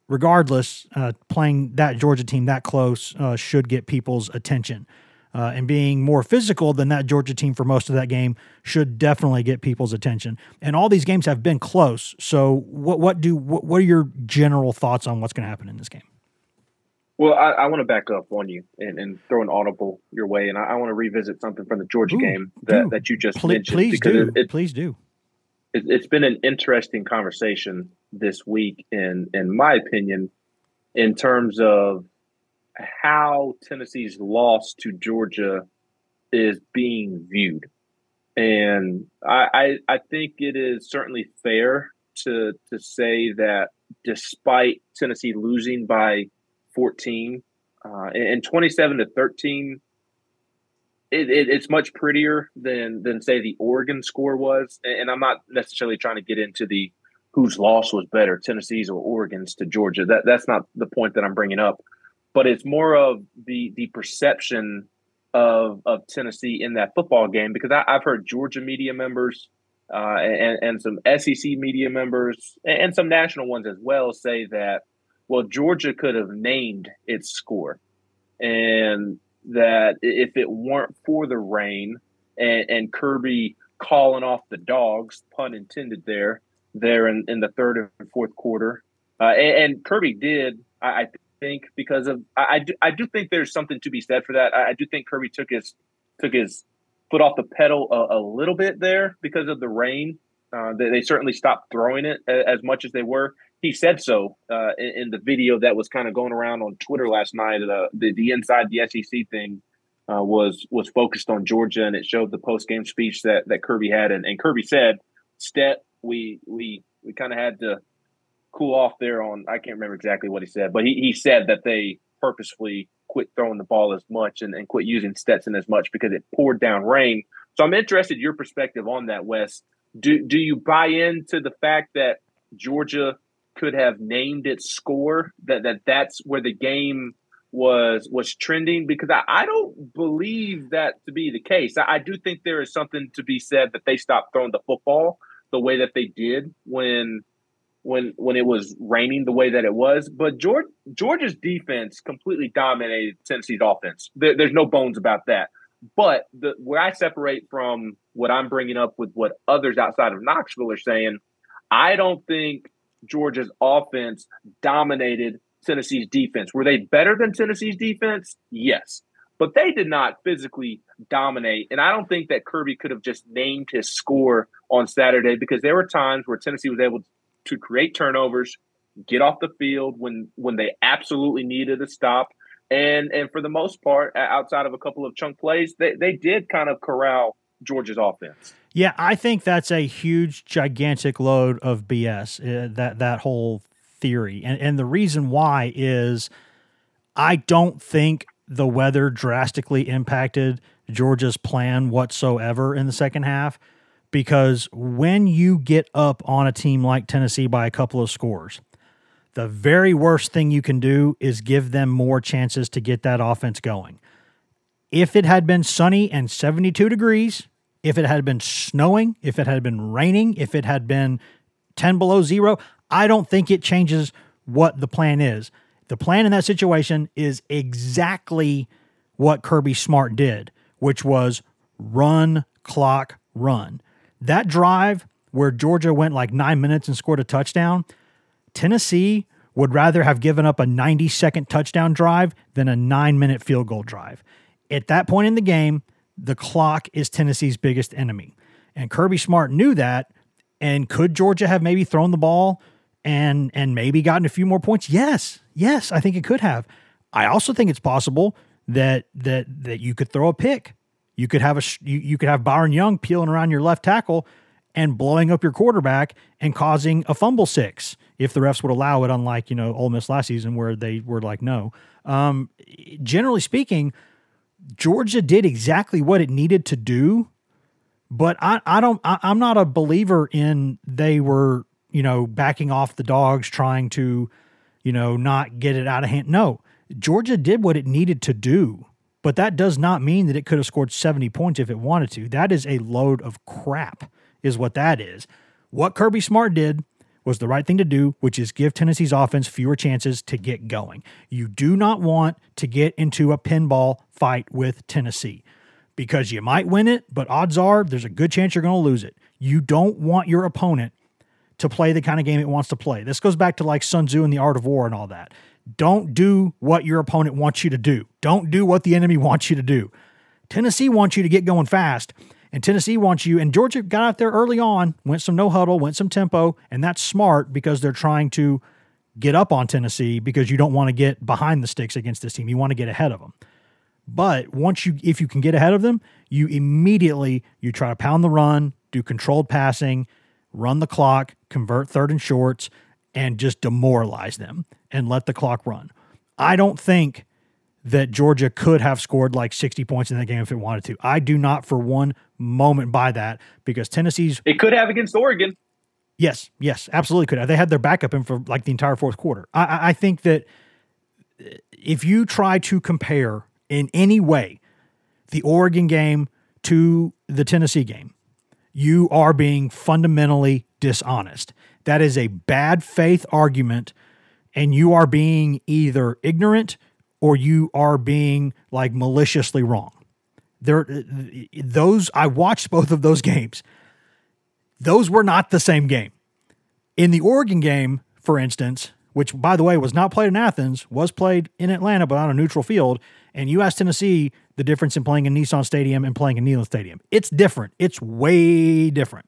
Regardless, uh, playing that Georgia team that close uh, should get people's attention. Uh, and being more physical than that Georgia team for most of that game should definitely get people's attention. And all these games have been close. So, what what do what, what are your general thoughts on what's going to happen in this game? Well, I, I want to back up on you and, and, throw an audible your way, and I, I want to revisit something from the Georgia Ooh, game that, do. that you just please, mentioned. Please do. It, it, please do. It, it's been an interesting conversation this week, in in my opinion, in terms of how Tennessee's loss to Georgia is being viewed. And I, I, I think it is certainly fair to to say that despite Tennessee losing by 14 uh, and 27 to 13, it, it, it's much prettier than than say the Oregon score was. And I'm not necessarily trying to get into the whose loss was better, Tennessee's or Oregon's to Georgia. That that's not the point that I'm bringing up but it's more of the the perception of of Tennessee in that football game because I, have heard Georgia media members uh, and and some SEC media members and some national ones as well say that well Georgia could have named its score. And that if it weren't for the rain and, and Kirby calling off the dogs pun intended there there in, in the third and fourth quarter uh, and, and, Kirby did I, I think because of I, I do, I do think there's something to be said for that. I, I do think Kirby took his took his foot off the pedal a, a little bit there because of the rain. Uh, they, they, certainly stopped throwing it as much as they were. He said so uh, in, in, the video that was kind of going around on Twitter last night. Uh, the the inside the SEC thing uh, was was focused on Georgia, and it showed the post game speech that that Kirby had, and, and Kirby said, "Stet, we we we kind of had to cool off there on I can't remember exactly what he said, but he, he said that they purposefully quit throwing the ball as much and, and quit using Stetson as much because it poured down rain. So I'm interested your perspective on that, Wes. Do do you buy into the fact that Georgia could have named its score that, that that's where the game was was trending because I, I don't believe that to be the case. I, I do think there is something to be said that they stopped throwing the football the way that they did when when when it was raining the way that it was. But George, Georgia's defense completely dominated Tennessee's offense. There, there's no bones about that. But the where I separate from what I'm bringing up with what others outside of Knoxville are saying, I don't think Georgia's offense dominated Tennessee's defense. Were they better than Tennessee's defense? Yes. But they did not physically dominate. And I don't think that Kirby could have just named his score on Saturday because there were times where Tennessee was able to create turnovers, get off the field when when they absolutely needed a stop. And and for the most part, outside of a couple of chunk plays, they, they did kind of corral Georgia's offense. Yeah, I think that's a huge, gigantic load of BS. Uh, that that whole theory, and and the reason why is, I don't think the weather drastically impacted Georgia's plan whatsoever in the second half because when you get up on a team like Tennessee by a couple of scores, the very worst thing you can do is give them more chances to get that offense going. If it had been sunny and 72 degrees, if it had been snowing, if it had been raining, if it had been 10 below zero, I don't think it changes what the plan is. The plan in that situation is exactly what Kirby Smart did, which was run, clock, run. That drive where Georgia went like nine minutes and scored a touchdown, Tennessee would rather have given up a 90 second touchdown drive than a nine minute field goal drive. At that point in the game, the clock is Tennessee's biggest enemy. And Kirby Smart knew that. And could Georgia have maybe thrown the ball and and maybe gotten a few more points? Yes. Yes, I think it could have. I also think it's possible that that that you could throw a pick you could have a you, you could have Byron Young peeling around your left tackle, and blowing up your quarterback and causing a fumble six if the refs would allow it, unlike, you know, Ole Miss last season where they were like, no. Um, generally speaking, Georgia did exactly what it needed to do, but I, I don't, I, I'm not a believer in they were, you know, backing off the dogs, trying to, you know, not get it out of hand. No, Georgia did what it needed to do, but that does not mean that it could have scored 70 points if it wanted to. That is a load of crap is what that is. What Kirby Smart did was the right thing to do, which is give Tennessee's offense fewer chances to get going. You do not want to get into a pinball fight with Tennessee because you might win it, but odds are there's a good chance you're going to lose it. You don't want your opponent to play the kind of game it wants to play. This goes back to like Sun Tzu and the art of war and all that. Don't do what your opponent wants you to do. Don't do what the enemy wants you to do. Tennessee wants you to get going fast and Tennessee wants you, and Georgia got out there early on, went some no huddle, went some tempo, and that's smart because they're trying to get up on Tennessee because you don't want to get behind the sticks against this team. You want to get ahead of them. But once you, if you can get ahead of them, you immediately you try to pound the run, do controlled passing, run the clock, convert third and shorts, and just demoralize them and let the clock run. I don't think that Georgia could have scored like 60 points in that game if it wanted to. I do not for one moment buy that because Tennessee's. It could have against Oregon. Yes, yes, absolutely could have. They had their backup in for like the entire fourth quarter. I, I think that if you try to compare in any way the Oregon game to the Tennessee game, you are being fundamentally dishonest. That is a bad faith argument, and you are being either ignorant or you are being like maliciously wrong. There, those I watched both of those games. Those were not the same game. In the Oregon game, for instance, which by the way was not played in Athens, was played in Atlanta but on a neutral field, and you asked Tennessee the difference in playing in Nissan Stadium and playing in Neyland Stadium. It's different. It's way different.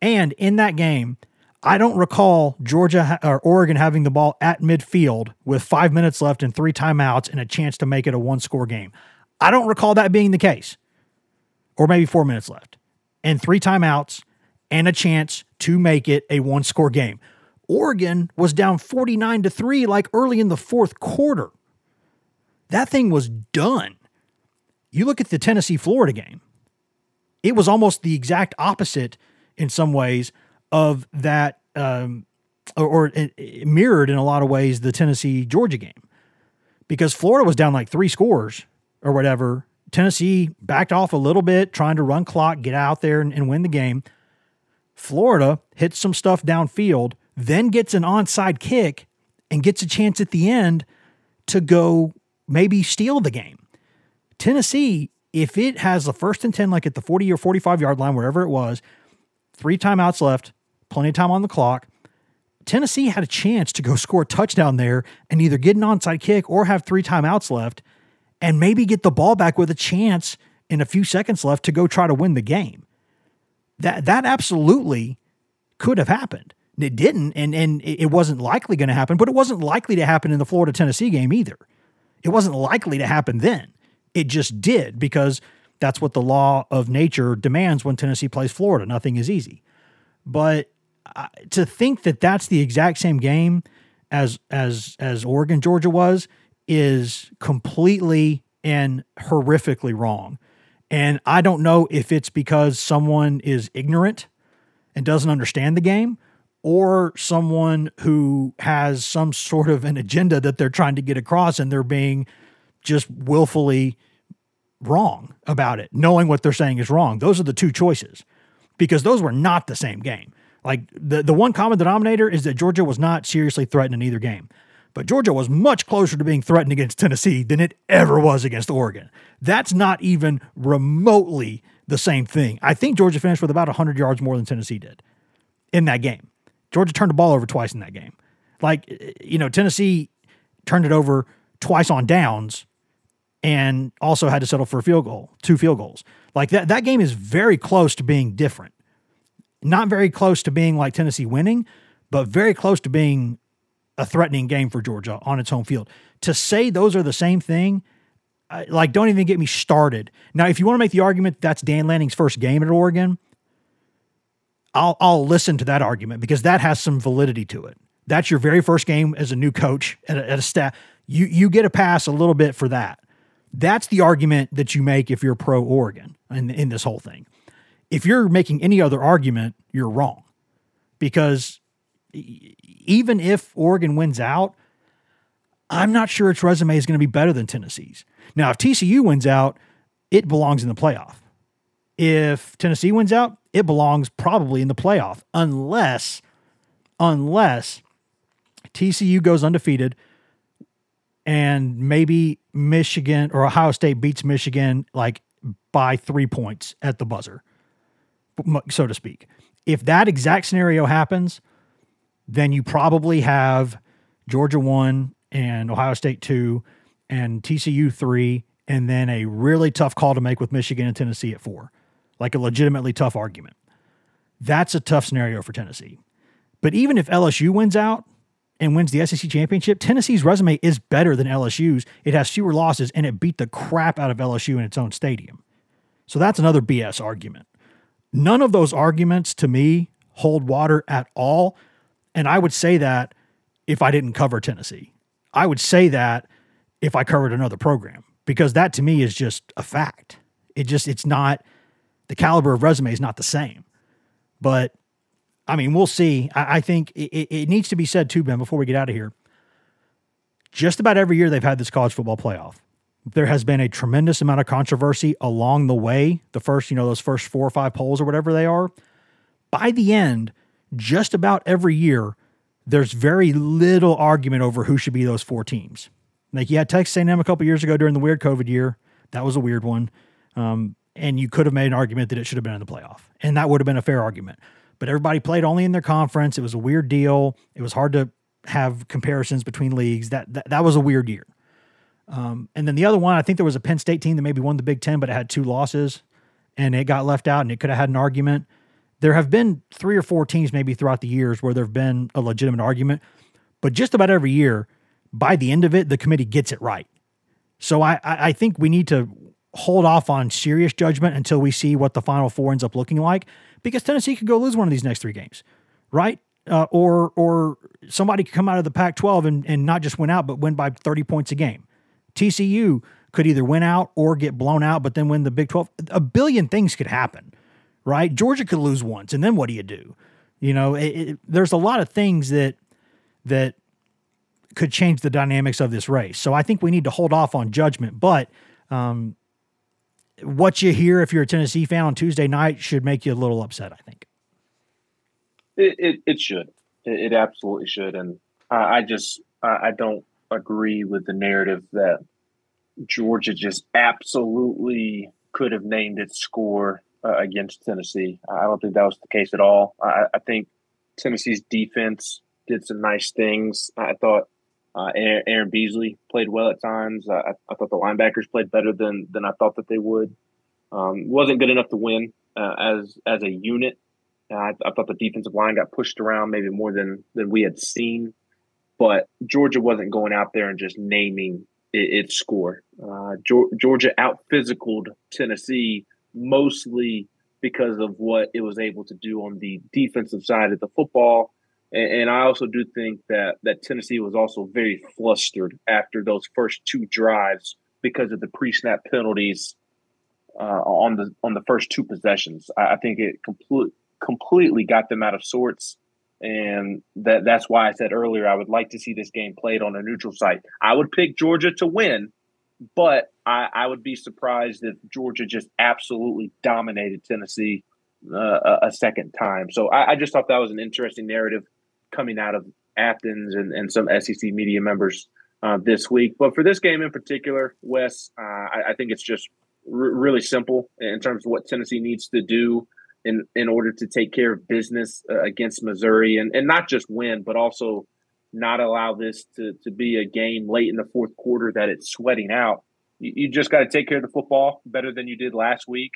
And in that game, I don't recall Georgia or Oregon having the ball at midfield with five minutes left and three timeouts and a chance to make it a one score game. I don't recall that being the case, or maybe four minutes left, and three timeouts and a chance to make it a one score game. Oregon was down 49 to 3 like early in the fourth quarter. That thing was done. You look at the Tennessee Florida game, it was almost the exact opposite in some ways of that, um, or, or it, it mirrored in a lot of ways the Tennessee Georgia game because Florida was down like three scores or whatever. Tennessee backed off a little bit, trying to run clock, get out there and, and win the game. Florida hits some stuff downfield, then gets an onside kick and gets a chance at the end to go maybe steal the game. Tennessee, if it has the first and 10, like at the 40 or 45 yard line, wherever it was, three timeouts left, plenty of time on the clock. Tennessee had a chance to go score a touchdown there and either get an onside kick or have three timeouts left and maybe get the ball back with a chance in a few seconds left to go try to win the game. That that absolutely could have happened. It didn't, and and it wasn't likely going to happen, but it wasn't likely to happen in the Florida Tennessee game either. It wasn't likely to happen then. It just did because that's what the law of nature demands when Tennessee plays Florida. Nothing is easy. But to think that that's the exact same game as as as Oregon Georgia was is completely and horrifically wrong. And I don't know if it's because someone is ignorant and doesn't understand the game or someone who has some sort of an agenda that they're trying to get across and they're being just willfully wrong about it, knowing what they're saying is wrong. Those are the two choices because those were not the same game. Like the, the one common denominator is that Georgia was not seriously threatened in either game. But Georgia was much closer to being threatened against Tennessee than it ever was against Oregon. That's not even remotely the same thing. I think Georgia finished with about 100 yards more than Tennessee did in that game. Georgia turned the ball over twice in that game. Like, eh, eh, you know, Tennessee turned it over twice on downs and also had to settle for a field goal, two field goals. Like that, that game is very close to being different not very close to being like Tennessee winning, but very close to being a threatening game for Georgia on its home field. To say those are the same thing, like, don't even get me started. Now, if you want to make the argument that's Dan Lanning's first game at Oregon, I'll I'll listen to that argument because that has some validity to it. That's your very first game as a new coach at a, at a staff. You you get a pass a little bit for that. That's the argument that you make if you're pro Oregon in, in this whole thing. If you're making any other argument, you're wrong. Because even if Oregon wins out, I'm not sure its resume is going to be better than Tennessee's. Now, if TCU wins out, it belongs in the playoff. If Tennessee wins out, it belongs probably in the playoff, unless, unless TCU goes undefeated and maybe Michigan or Ohio State beats Michigan like by three points at the buzzer, so to speak. If that exact scenario happens, then you probably have Georgia one and Ohio State two and TCU three, and then a really tough call to make with Michigan and Tennessee at four, like a legitimately tough argument. That's a tough scenario for Tennessee. But even if LSU wins out and wins the SEC championship, Tennessee's resume is better than LSU's. It has fewer losses and it beat the crap out of LSU in its own stadium. So that's another BS argument. None of those arguments to me hold water at all. And I would say that if I didn't cover Tennessee. I would say that if I covered another program because that to me is just a fact. It just, it's not, the caliber of resume is not the same. But I mean, we'll see. I, I think it, it, needs to be said too, Ben, before we get out of here. Just about every year they've had this college football playoff. There has been a tremendous amount of controversy along the way. The first, you know, those first four or five polls or whatever they are. By the end, just about every year, there's very little argument over who should be those four teams. Like you had Texas A&M a couple years ago during the weird COVID year. That was a weird one. Um, and you could have made an argument that it should have been in the playoff. And that would have been a fair argument but everybody played only in their conference. It was a weird deal. It was hard to have comparisons between leagues. That that, that was a weird year. Um, and then the other one, I think there was a Penn State team that maybe won the Big Ten, but it had two losses, and it got left out, and it could have had an argument. There have been three or four teams maybe throughout the years where there have been a legitimate argument, but just about every year, by the end of it, the committee gets it right. So I I think we need to hold off on serious judgment until we see what the Final Four ends up looking like because Tennessee could go lose one of these next three games, right? Uh, or or somebody could come out of the Pac-12 and, and not just win out, but win by 30 points a game. TCU could either win out or get blown out, but then win the Big 12. A billion things could happen, right? Georgia could lose once, and then what do you do? You know, it, it, there's a lot of things that that could change the dynamics of this race. So I think we need to hold off on judgment, but um, what you hear if you're a Tennessee fan on Tuesday night should make you a little upset. I think it it, it should. It, it, absolutely should. And I, I just I, I don't agree with the narrative that Georgia just absolutely could have named its score uh, against Tennessee. I don't think that was the case at all. I, I think Tennessee's defense did some nice things. I thought uh, Aaron Beasley played well at times. I, I, thought the linebackers played better than than I thought that they would. Um, wasn't good enough to win uh, as as a unit. I, I, thought the defensive line got pushed around maybe more than than we had seen. But Georgia wasn't going out there and just naming it, its score. Uh, Georgia out physicaled Tennessee mostly because of what it was able to do on the defensive side of the football and, I also do think that that Tennessee was also very flustered after those first two drives because of the pre-snap penalties uh, on the on the first two possessions. I, I think it complete, completely got them out of sorts, and that that's why I said earlier I would like to see this game played on a neutral site. I would pick Georgia to win, but I, I would be surprised if Georgia just absolutely dominated Tennessee uh, a, second time. So I, I just thought that was an interesting narrative coming out of Athens and, and some SEC media members uh, this week. But for this game in particular, Wes, uh, I, I, think it's just r- really simple in terms of what Tennessee needs to do in in order to take care of business uh, against Missouri and, and not just win, but also not allow this to, to be a game late in the fourth quarter that it's sweating out. You, you just got to take care of the football better than you did last week.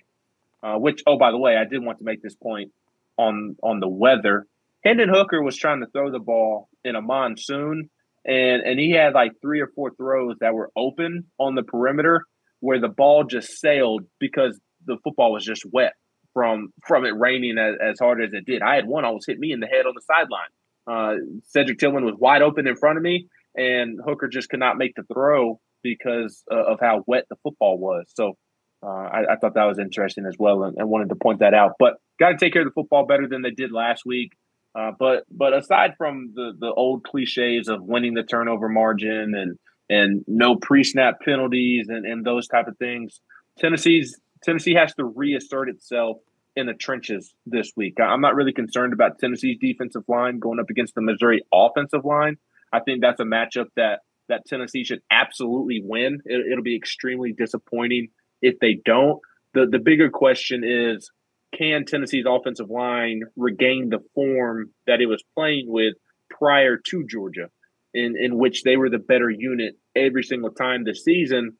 Uh, which, oh, by the way, I did want to make this point on on the weather. Hendon Hooker was trying to throw the ball in a monsoon, and and he had like three or four throws that were open on the perimeter where the ball just sailed because the football was just wet. From from it raining as, as hard as it did. I had one almost hit me in the head on the sideline. Uh, Cedric Tillman was wide open in front of me, and Hooker just could not make the throw because uh, of how wet the football was. So uh, I, I, thought that was interesting as well, and, and wanted to point that out. But got to take care of the football better than they did last week. Uh, but but aside from the the old cliches of winning the turnover margin and and no pre snap penalties and, and those type of things, Tennessee's Tennessee has to reassert itself in the trenches this week. I'm not really concerned about Tennessee's defensive line going up against the Missouri offensive line. I think that's a matchup that that Tennessee should absolutely win. It, will be extremely disappointing if they don't. The the bigger question is can Tennessee's offensive line regain the form that it was playing with prior to Georgia, in, in which they were the better unit every single time this season?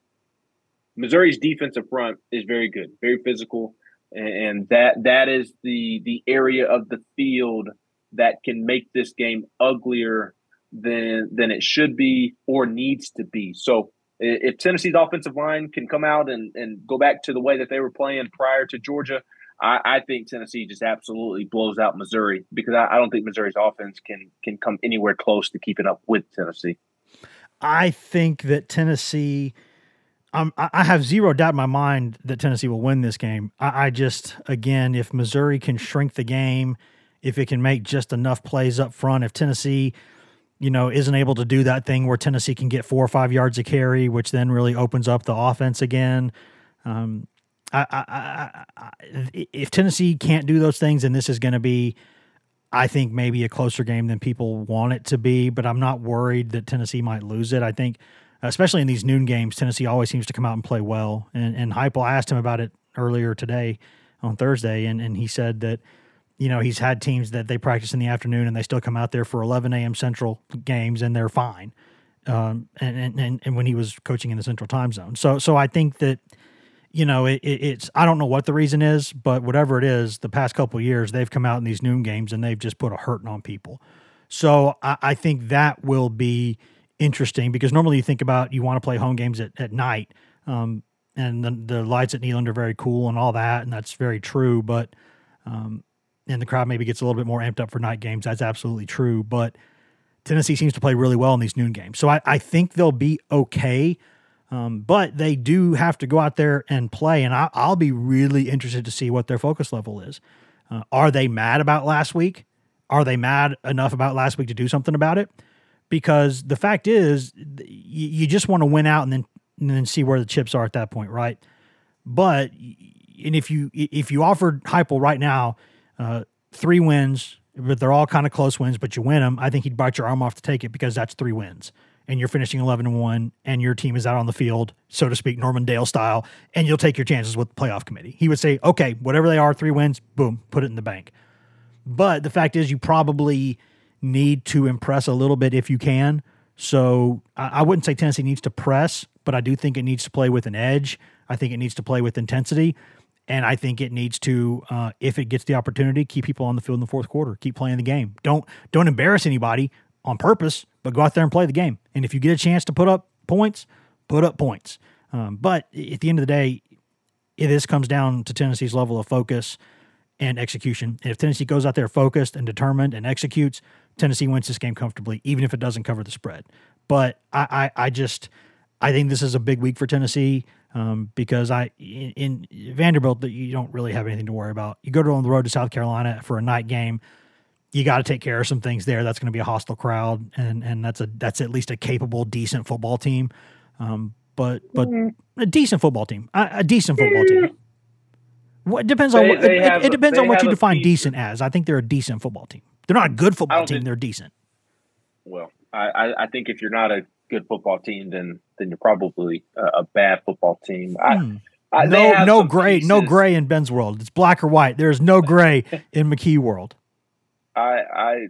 Missouri's defensive front is very good, very physical, and that that is the the area of the field that can make this game uglier than than it should be or needs to be. So if Tennessee's offensive line can come out and, and go back to the way that they were playing prior to Georgia, I, I think Tennessee just absolutely blows out Missouri because I, I don't think Missouri's offense can can come anywhere close to keeping up with Tennessee. I think that Tennessee um, I have zero doubt in my mind that Tennessee will win this game. I, I, just, again, if Missouri can shrink the game, if it can make just enough plays up front, if Tennessee, you know, isn't able to do that thing where Tennessee can get four or five yards of carry, which then really opens up the offense again. Um, I, I, if Tennessee can't do those things, then this is going to be, I think, maybe a closer game than people want it to be. But I'm not worried that Tennessee might lose it. I think especially in these noon games, Tennessee always seems to come out and play well. And and Heupel asked him about it earlier today on Thursday, and and he said that you know he's had teams that they practice in the afternoon and they still come out there for 11 a.m. Central games and they're fine. Um, and, and and when he was coaching in the Central Time Zone, so so I think that you know it, it, it's I don't know what the reason is, but whatever it is, the past couple years they've come out in these noon games and they've just put a hurting on people. So I, I think that will be interesting because normally you think about you want to play home games at, at night. Um, and the, the lights at Neyland are very cool and all that, and that's very true. But um, and the crowd maybe gets a little bit more amped up for night games. That's absolutely true. But Tennessee seems to play really well in these noon games, so I, I think they'll be okay. Um, but they do have to go out there and play, and I, will be really interested to see what their focus level is. Uh, are they mad about last week? Are they mad enough about last week to do something about it? Because the fact is you, just want to win out and then and then see where the chips are at that point, right? But and if you if you offered Heupel right now uh, three wins, but they're all kind of close wins, but you win them, I think he'd bite your arm off to take it because that's three wins, and you're finishing eleven and one, and your team is out on the field, so to speak, Norman Dale style, and you'll take your chances with the playoff committee. He would say, okay, whatever they are, three wins, boom, put it in the bank. But the fact is, you probably need to impress a little bit if you can. So I, I wouldn't say Tennessee needs to press, but I do think it needs to play with an edge. I think it needs to play with intensity. And I think it needs to, uh, if it gets the opportunity, keep people on the field in the fourth quarter. Keep playing the game. Don't don't embarrass anybody on purpose, but go out there and play the game. And if you get a chance to put up points, put up points. Um, but at the end of the day, this comes down to Tennessee's level of focus and execution. And if Tennessee goes out there focused and determined and executes, Tennessee wins this game comfortably, even if it doesn't cover the spread. But I, I, I just I think this is a big week for Tennessee um, because I in, in Vanderbilt that you don't really have anything to worry about. You go to on the road to South Carolina for a night game. You got to take care of some things there. That's going to be a hostile crowd, and and that's a that's at least a capable, decent football team. Um, but but mm-hmm. a decent football team, a, a decent football team. What it depends they, on what, it, it, depends on what you define decent as. I think they're a decent football team. They're not a good football team. Think, they're decent. Well, I, I think if you're not a good football team, then then you're probably a, a bad football team. I, hmm. I, no, no gray, pieces. no gray in Ben's world. It's black or white. There's no gray in McKee world. I, I,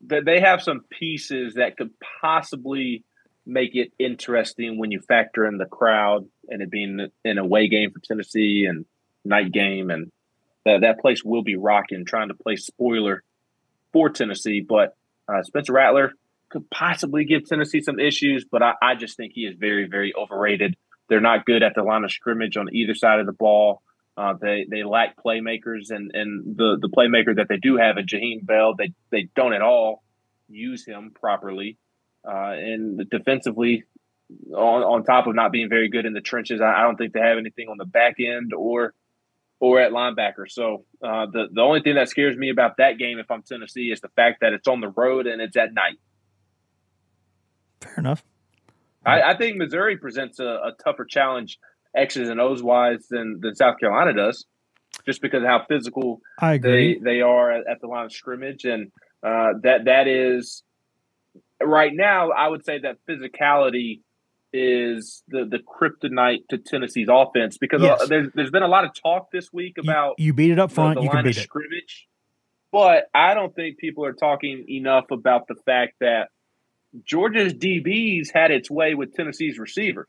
they have some pieces that could possibly make it interesting when you factor in the crowd and it being an away game for Tennessee and night game, and that that place will be rocking. Trying to play spoiler for Tennessee, but uh, Spencer Rattler could possibly give Tennessee some issues, but I, I, just think he is very, very overrated. They're not good at the line of scrimmage on either side of the ball. Uh, they they lack playmakers, and and the the playmaker that they do have in Jaheim Bell, they they don't at all use him properly. Uh, and defensively, on, on top of not being very good in the trenches, I, I, don't think they have anything on the back end or or at linebacker. So uh, the the only thing that scares me about that game, if I'm Tennessee, is the fact that it's on the road and it's at night. Fair enough. I, I think Missouri presents a, a tougher challenge X's and O's wise than, than South Carolina does, just because of how physical I agree. they, they are at, at the line of scrimmage. And uh, that that is right now, I would say that physicality is the the kryptonite to Tennessee's offense because uh, yes. there's there's been a lot of talk this week about you, you beat it up front, the, the you can beat it. Scrimmage, but I don't think people are talking enough about the fact that Georgia's DBs had its way with Tennessee's receivers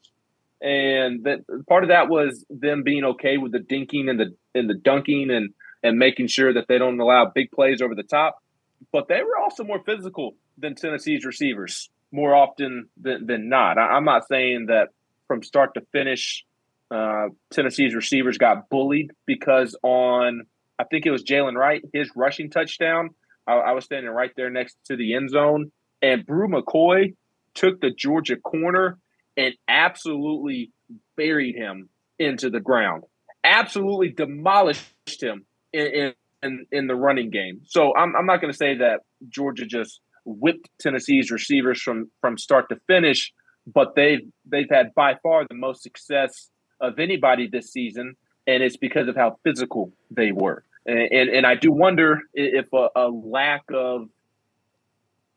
and that part of that was them being okay with the dinking and the and the dunking and and making sure that they don't allow big plays over the top. But they were also more physical than Tennessee's receivers more often than, than not. I, am not saying that from start to finish, uh, Tennessee's receivers got bullied because on I think it was Jaylen Wright his rushing touchdown. I, I was standing right there next to the end zone, and Bru McCoy took the Georgia corner and absolutely buried him into the ground. Absolutely demolished him in in, in the running game. So I'm I'm not going to say that Georgia just whipped Tennessee's receivers from from start to finish, but they've they've had by far the most success of anybody this season, and it's because of how physical they were. And and, and I do wonder if a, a lack of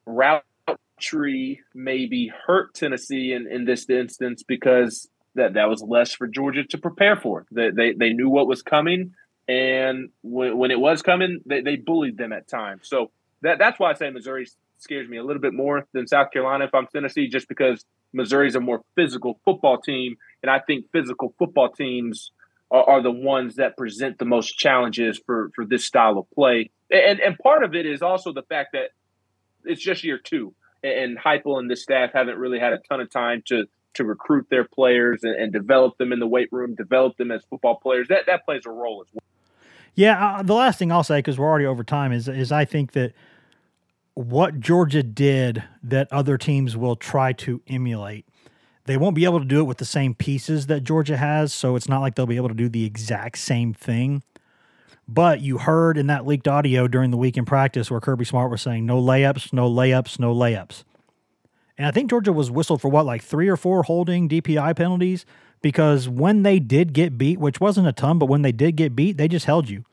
route tree maybe hurt Tennessee in, in this instance because that, that was less for Georgia to prepare for. They, they, they knew what was coming. And when, when it was coming, they, they bullied them at times. So that, that's why I say Missouri scares me a little bit more than South Carolina if I'm Tennessee, just because Missouri's a more physical football team. And I think physical football teams are, are the ones that present the most challenges for, for this style of play. And, and part of it is also the fact that it's just year two and Heupel and the staff haven't really had a ton of time to to recruit their players and, and, develop them in the weight room, develop them as football players. That that plays a role as well. Yeah, uh, the last thing I'll say because we're already over time is is I think that what Georgia did that other teams will try to emulate. They won't be able to do it with the same pieces that Georgia has, so it's not like they'll be able to do the exact same thing. But you heard in that leaked audio during the week in practice where Kirby Smart was saying, no layups, no layups, no layups. And I think Georgia was whistled for what, like three or four holding DPI penalties? Because when they did get beat, which wasn't a ton, but when they did get beat, they just held you.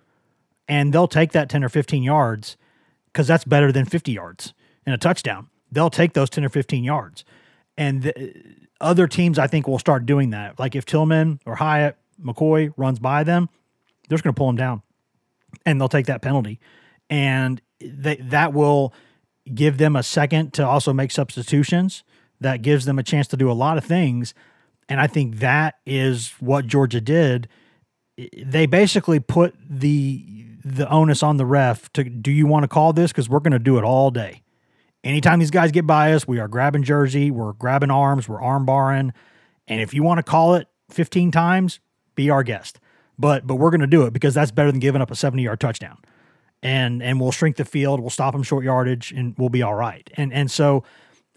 And they'll take that 10 or 15 yards because that's better than 50 yards and a touchdown. They'll take those 10 or 15 yards. And the, other teams, I think, will start doing that. Like if Tillman or Hyatt, McCoy runs by them, they're just going to pull them down and they'll take that penalty. And they, that will give them a second to also make substitutions. That gives them a chance to do a lot of things. And I think that is what Georgia did. They basically put the the onus on the ref to do you want to call this because we're going to do it all day. Anytime these guys get by us, we are grabbing jersey, we're grabbing arms, we're arm barring, and if you want to call it 15 times, be our guest but but we're going to do it because that's better than giving up a 70 yard touchdown. And and we'll shrink the field, we'll stop them short yardage, and we'll be all right. And and so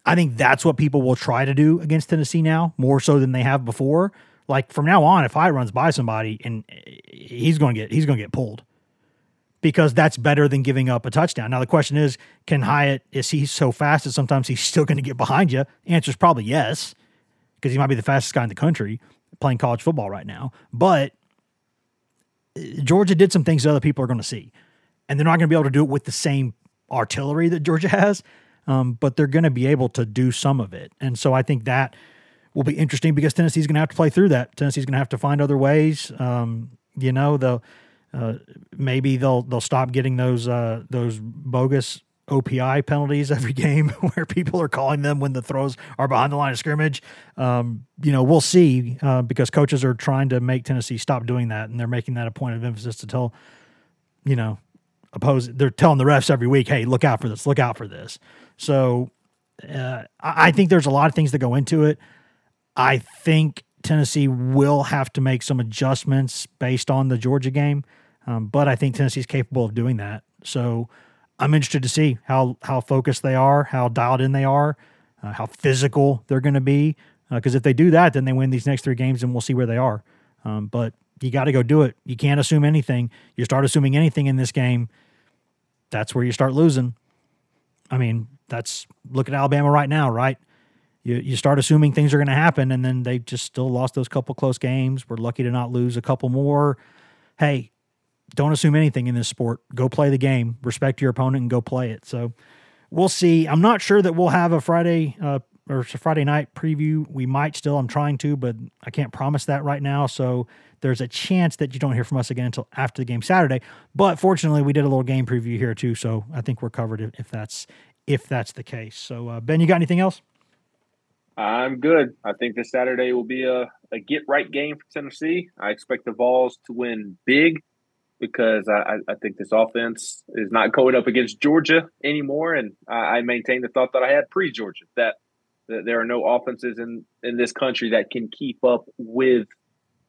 I think that's what people will try to do against Tennessee now, more so than they have before. Like from now on, if I runs by somebody and eh, he's going to get he's going to get pulled because that's better than giving up a touchdown. Now the question is, can Hyatt is he so fast that sometimes he's still going to get behind you? Answer is probably yes, because he might be the fastest guy in the country playing college football right now. But Georgia did some things that other people are going to see, and they're not going to be able to do it with the same artillery that Georgia has, um, but they're going to be able to do some of it. And so I think that will be interesting because Tennessee's going to have to play through that. Tennessee's going to have to find other ways. Um, you know, they'll uh, maybe they'll they'll stop getting those uh, those bogus OPI penalties every game where people are calling them when the throws are behind the line of scrimmage. Um, you know, we'll see uh, because coaches are trying to make Tennessee stop doing that, and they're making that a point of emphasis to tell, you know, oppose. They're telling the refs every week, "Hey, look out for this! Look out for this!" So, uh, I think there's a lot of things that go into it. I think Tennessee will have to make some adjustments based on the Georgia game, um, but I think Tennessee's capable of doing that. So I'm interested to see how how focused they are, how dialed in they are, uh, how physical they're going to be. Because uh, if they do that, then they win these next three games, and we'll see where they are. Um, but you got to go do it. You can't assume anything. You start assuming anything in this game, that's where you start losing. I mean, that's look at Alabama right now, right? You you start assuming things are going to happen, and then they just still lost those couple close games. We're lucky to not lose a couple more. Hey, don't assume anything in this sport. Go play the game. Respect your opponent and go play it. So we'll see. I'm not sure that we'll have a Friday uh, or Friday night preview. We might still. I'm trying to, but I can't promise that right now. So there's a chance that you don't hear from us again until after the game Saturday. But fortunately, we did a little game preview here too, so I think we're covered if, if that's if that's the case. So uh, Ben, you got anything else? I'm good. I think this Saturday will be a, a get right game for Tennessee. I expect the Vols to win big because I, I think this offense is not going up against Georgia anymore. And I, I maintain the thought that I had pre Georgia that, that there are no offenses in, in this country that can keep up with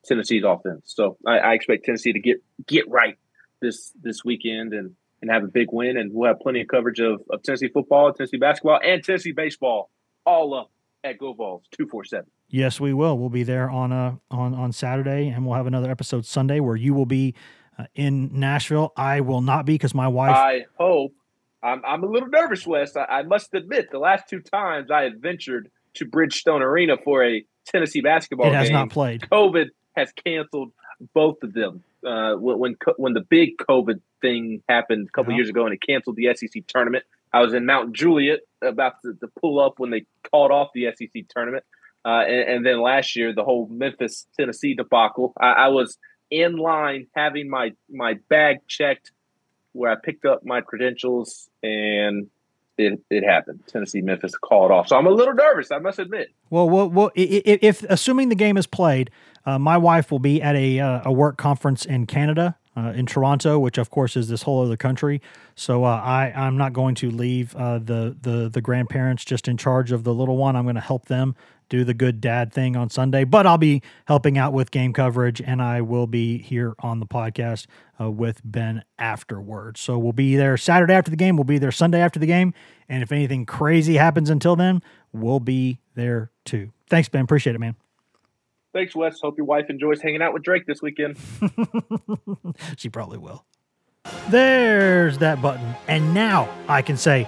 Tennessee's offense. So I, I expect Tennessee to get get right this this weekend and and have a big win. And we'll have plenty of coverage of, of Tennessee football, Tennessee basketball, and Tennessee baseball all up at Go Vols two four seven. Yes, we will. We'll be there on uh on on Saturday, and we'll have another episode Sunday where you will be uh, in Nashville. I will not be because my wife. I hope. I'm I'm a little nervous, Wes. I, I must admit, the last two times I had ventured to Bridgestone Arena for a Tennessee basketball it has game, not played. COVID has canceled both of them. Uh, when when the big COVID thing happened a couple Uh-huh. years ago and it canceled the SEC tournament, I was in Mount Juliet about to, to pull up when they called off the SEC tournament. Uh, and, and then last year, the whole Memphis Tennessee debacle. I, I was in line having my my bag checked, where I picked up my credentials, and it it happened. Tennessee Memphis called off, so I'm a little nervous. I must admit. Well, well, well i- i- if, assuming the game is played, uh, my wife will be at a uh, a work conference in Canada, uh, in Toronto, which of course is this whole other country. So uh, I I'm not going to leave uh, the the the grandparents just in charge of the little one. I'm going to help them do the good dad thing on Sunday, but I'll be helping out with game coverage, and I will be here on the podcast uh, with Ben afterwards. So we'll be there Saturday after the game. We'll be there Sunday after the game, and if anything crazy happens until then, we'll be there too. Thanks, Ben. Appreciate it, man. Thanks, Wes. Hope your wife enjoys hanging out with Drake this weekend. she probably will. There's that button. And now I can say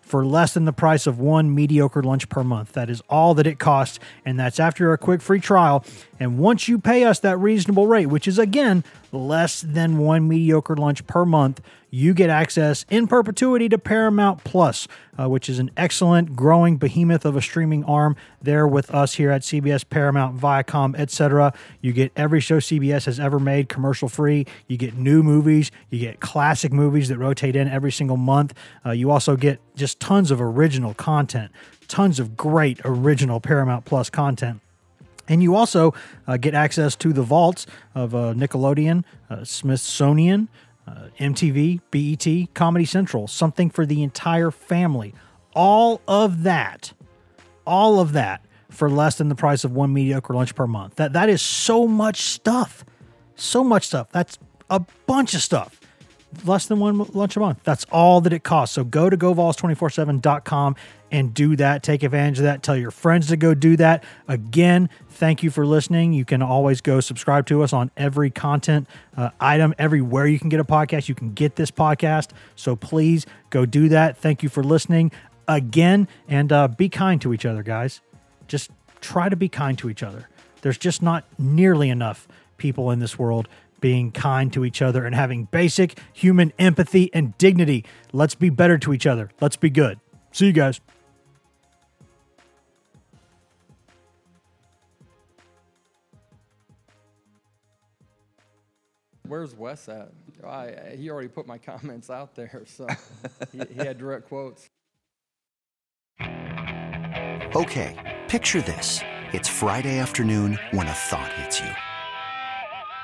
for less than the price of one mediocre lunch per month. That is all that it costs, and that's after a quick free trial. And once you pay us that reasonable rate, which is again less than one mediocre lunch per month, you get access in perpetuity to Paramount Plus, uh, which is an excellent, growing behemoth of a streaming arm there with us here at CBS, Paramount, Viacom, etc. You get every show CBS has ever made commercial free. You get new movies. You get classic movies that rotate in every single month. Uh, you also get just tons of original content, tons of great original Paramount Plus content. And you also uh, get access to the vaults of uh, Nickelodeon, uh, Smithsonian, uh, MTV, BET, Comedy Central, something for the entire family. All of that, all of that for less than the price of one mediocre lunch per month. That that is so much stuff. So much stuff. That's a bunch of stuff less than one lunch a month. That's all that it costs. So go to govols247.com and do that. Take advantage of that. Tell your friends to go do that. Again, thank you for listening. You can always go subscribe to us on every content uh, item, everywhere you can get a podcast. You can get this podcast. So please go do that. Thank you for listening again and uh, be kind to each other, guys. Just try to be kind to each other. There's just not nearly enough people in this world being kind to each other and having basic human empathy and dignity. Let's be better to each other. Let's be good. See you guys. Where's Wes at? Oh, I, he already put my comments out there, so he, he had direct quotes. Okay, picture this. It's Friday afternoon when a thought hits you.